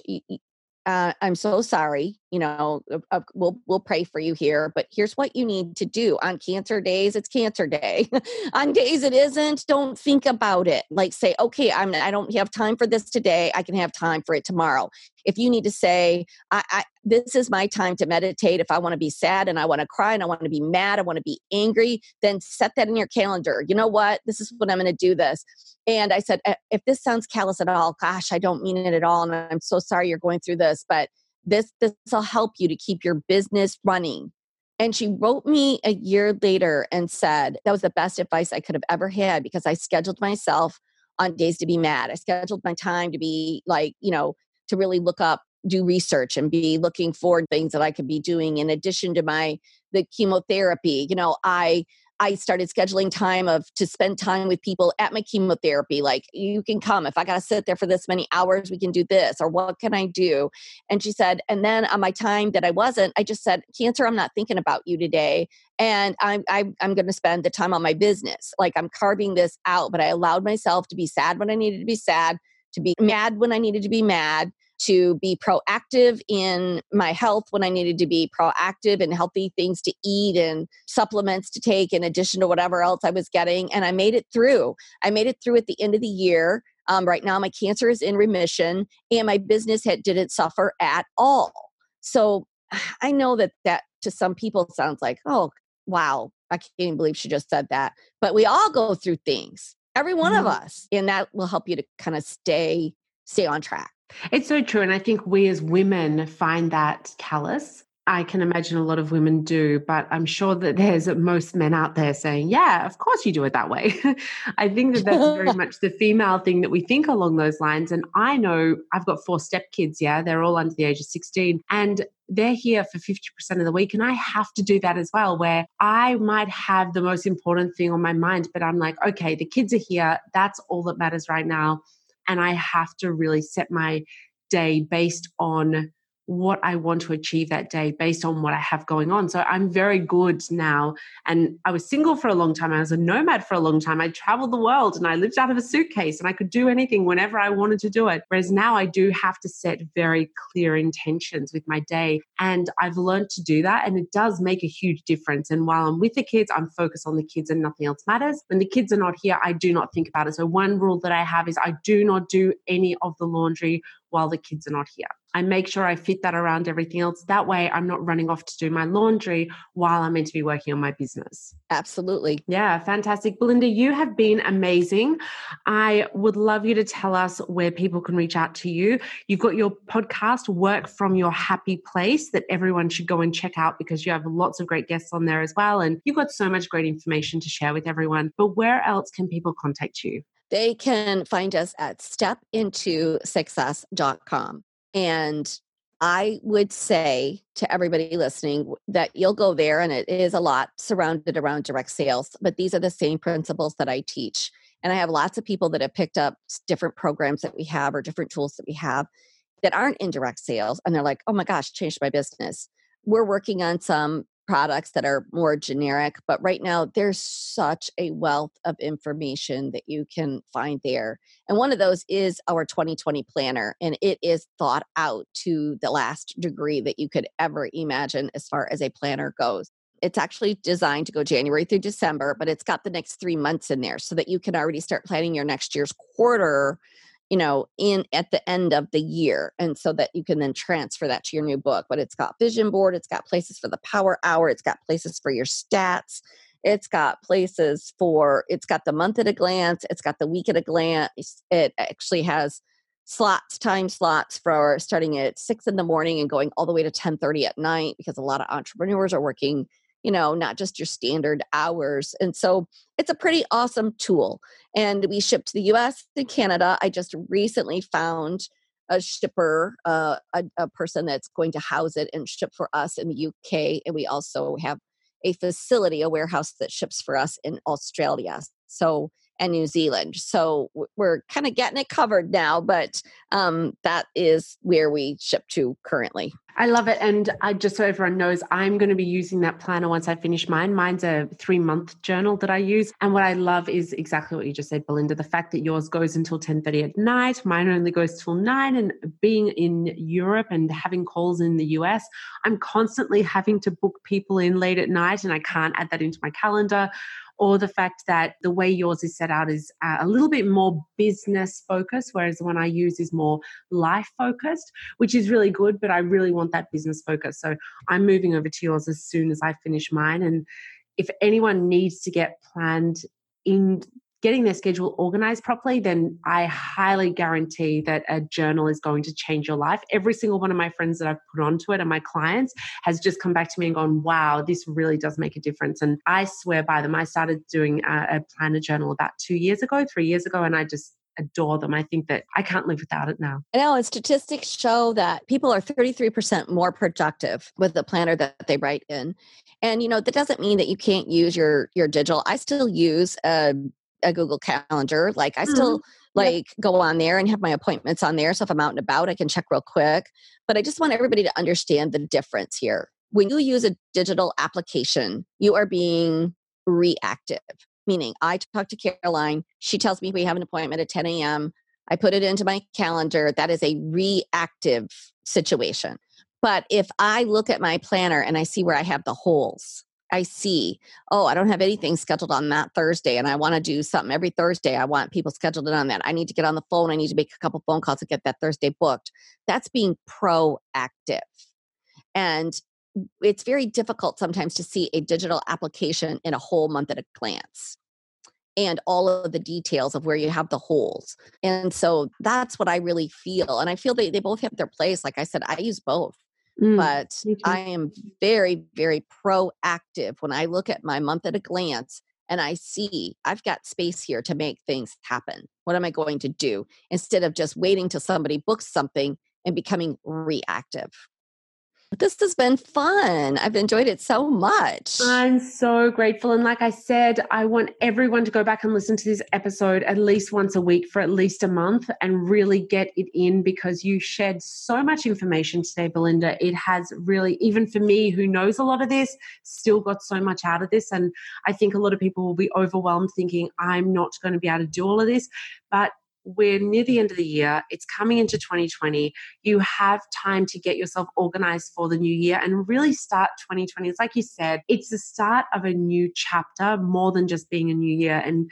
uh, I'm so sorry. You know, uh, uh, we'll we'll pray for you here, but here's what you need to do on cancer days. It's cancer day. on days it isn't, don't think about it. Like say, okay, I'm I don't have time for this today. I can have time for it tomorrow. If you need to say, I, I this is my time to meditate. If I want to be sad and I want to cry and I want to be mad, I want to be angry, then set that in your calendar. You know what? This is when I'm going to do this. And I said, eh, if this sounds callous at all, gosh, I don't mean it at all. And I'm so sorry you're going through this, but this this will help you to keep your business running. And she wrote me a year later and said, that was the best advice I could have ever had because I scheduled myself on days to be mad. I scheduled my time to be like, you know, to really look up do research and be looking for things that I could be doing in addition to my the chemotherapy. You know, I I started scheduling time of to spend time with people at my chemotherapy. Like, you can come. If I got to sit there for this many hours, we can do this, or what can I do? And she said, and then on my time that I wasn't, I just said, Cancer, I'm not thinking about you today. And I'm, I'm, I'm going to spend the time on my business. Like, I'm carving this out, but I allowed myself to be sad when I needed to be sad, to be mad when I needed to be mad to be proactive in my health when I needed to be proactive and healthy things to eat and supplements to take in addition to whatever else I was getting. And I made it through. I made it through at the end of the year. Um, right now, my cancer is in remission and my business had, didn't suffer at all. So I know that that to some people sounds like, oh, wow, I can't even believe she just said that. But we all go through things, every one mm-hmm. of us. And that will help you to kind of stay stay on track. It's so true. And I think we as women find that callous. I can imagine a lot of women do, but I'm sure that there's most men out there saying, yeah, of course you do it that way. I think that that's very much the female thing that we think along those lines. And I know I've got four stepkids, yeah, they're all under the age of 16, and they're here for 50% of the week. And I have to do that as well, where I might have the most important thing on my mind, but I'm like, okay, the kids are here. That's all that matters right now and I have to really set my day based on what I want to achieve that day based on what I have going on. So I'm very good now. And I was single for a long time. I was a nomad for a long time. I traveled the world and I lived out of a suitcase and I could do anything whenever I wanted to do it. Whereas now I do have to set very clear intentions with my day. And I've learned to do that. And it does make a huge difference. And while I'm with the kids, I'm focused on the kids and nothing else matters. When the kids are not here, I do not think about it. So one rule that I have is I do not do any of the laundry while the kids are not here. I make sure I fit that around everything else. That way, I'm not running off to do my laundry while I'm meant to be working on my business. Absolutely. Yeah, fantastic. Belinda, you have been amazing. I would love you to tell us where people can reach out to you. You've got your podcast, Work from Your Happy Place, that everyone should go and check out because you have lots of great guests on there as well. And you've got so much great information to share with everyone. But where else can people contact you? They can find us at stepintosuccess.com. And I would say to everybody listening that you'll go there, and it is a lot surrounded around direct sales, but these are the same principles that I teach. And I have lots of people that have picked up different programs that we have or different tools that we have that aren't in direct sales. And they're like, oh my gosh, changed my business. We're working on some products that are more generic. But right now, there's such a wealth of information that you can find there. And one of those is our 2020 planner, and it is thought out to the last degree that you could ever imagine as far as a planner goes. It's actually designed to go January through December, but it's got the next three months in there so that you can already start planning your next year's quarter you know in at the end of the year and so that you can then transfer that to your new book but it's got vision board it's got places for the power hour it's got places for your stats it's got places for it's got the month at a glance it's got the week at a glance it actually has slots time slots for starting at six in the morning and going all the way to 10 30 at night because a lot of entrepreneurs are working you know, not just your standard hours. And so it's a pretty awesome tool. And we ship to the US and Canada. I just recently found a shipper, uh, a, a person that's going to house it and ship for us in the UK. And we also have a facility, a warehouse that ships for us in Australia. So and New Zealand. So we're kind of getting it covered now, but um, that is where we ship to currently. I love it. And I just so everyone knows, I'm going to be using that planner once I finish mine. Mine's a three month journal that I use. And what I love is exactly what you just said, Belinda. The fact that yours goes until 10 30 at night, mine only goes till nine. And being in Europe and having calls in the US, I'm constantly having to book people in late at night and I can't add that into my calendar or the fact that the way yours is set out is uh, a little bit more business focused, whereas the one I use is more life focused, which is really good, but I really want that business focus. So I'm moving over to yours as soon as I finish mine. And if anyone needs to get planned in getting their schedule organized properly, then I highly guarantee that a journal is going to change your life. Every single one of my friends that I've put onto it and my clients has just come back to me and gone, wow, this really does make a difference. And I swear by them. I started doing a, a planner journal about two years ago, three years ago, and I just adore them. I think that I can't live without it now. I know, and statistics show that people are 33% more productive with the planner that they write in. And you know, that doesn't mean that you can't use your your digital. I still use a a Google Calendar. Like I still mm-hmm. like go on there and have my appointments on there. So if I'm out and about, I can check real quick. But I just want everybody to understand the difference here. When you use a digital application, you are being reactive. Meaning, I talk to Caroline. She tells me we have an appointment at 10 a.m. I put it into my calendar. That is a reactive situation. But if I look at my planner and I see where I have the holes, I see, oh, I don't have anything scheduled on that Thursday and I want to do something every Thursday. I want people scheduled in on that. I need to get on the phone. I need to make a couple phone calls to get that Thursday booked. That's being proactive. And it's very difficult sometimes to see a digital application in a whole month at a glance and all of the details of where you have the holes. And so that's what I really feel. And I feel they, they both have their place. Like I said, I use both. Mm, but I am very, very proactive when I look at my month at a glance and I see I've got space here to make things happen. What am I going to do? Instead of just waiting till somebody books something and becoming reactive. This has been fun. I've enjoyed it so much. I'm so grateful. And like I said, I want everyone to go back and listen to this episode at least once a week for at least a month and really get it in because you shared so much information today, Belinda. It has really, even for me who knows a lot of this, still got so much out of this. And I think a lot of people will be overwhelmed thinking, I'm not going to be able to do all of this. But we're near the end of the year. It's coming into 2020. You have time to get yourself organized for the new year and really start 2020. It's like you said, it's the start of a new chapter more than just being a new year. And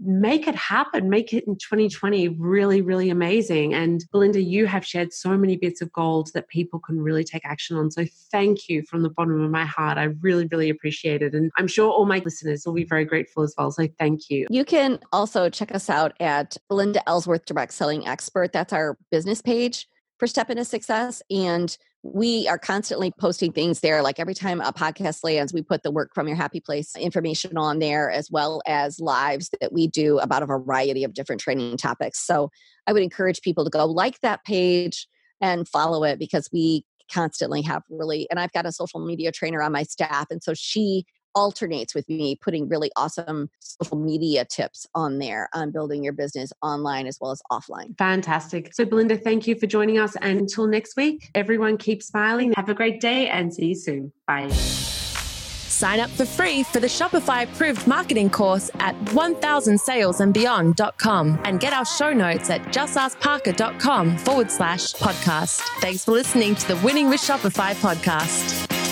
make it happen, make it in 2020 really, really amazing. And Belinda, you have shared so many bits of gold that people can really take action on. So thank you from the bottom of my heart. I really, really appreciate it. And I'm sure all my listeners will be very grateful as well. So thank you. You can also check us out at Belinda Ellsworth Direct Selling Expert. That's our business page for Step into Success. And we are constantly posting things there. Like every time a podcast lands, we put the work from your happy place information on there, as well as lives that we do about a variety of different training topics. So I would encourage people to go like that page and follow it because we constantly have really, and I've got a social media trainer on my staff. And so she alternates with me putting really awesome social media tips on there on building your business online as well as offline. Fantastic. So, Belinda, thank you for joining us. And until next week, everyone keep smiling. Have a great day and see you soon. Bye. Sign up for free for the Shopify approved marketing course at 1000salesandbeyond.com and get our show notes at justaskparker.com forward slash podcast. Thanks for listening to the Winning with Shopify podcast.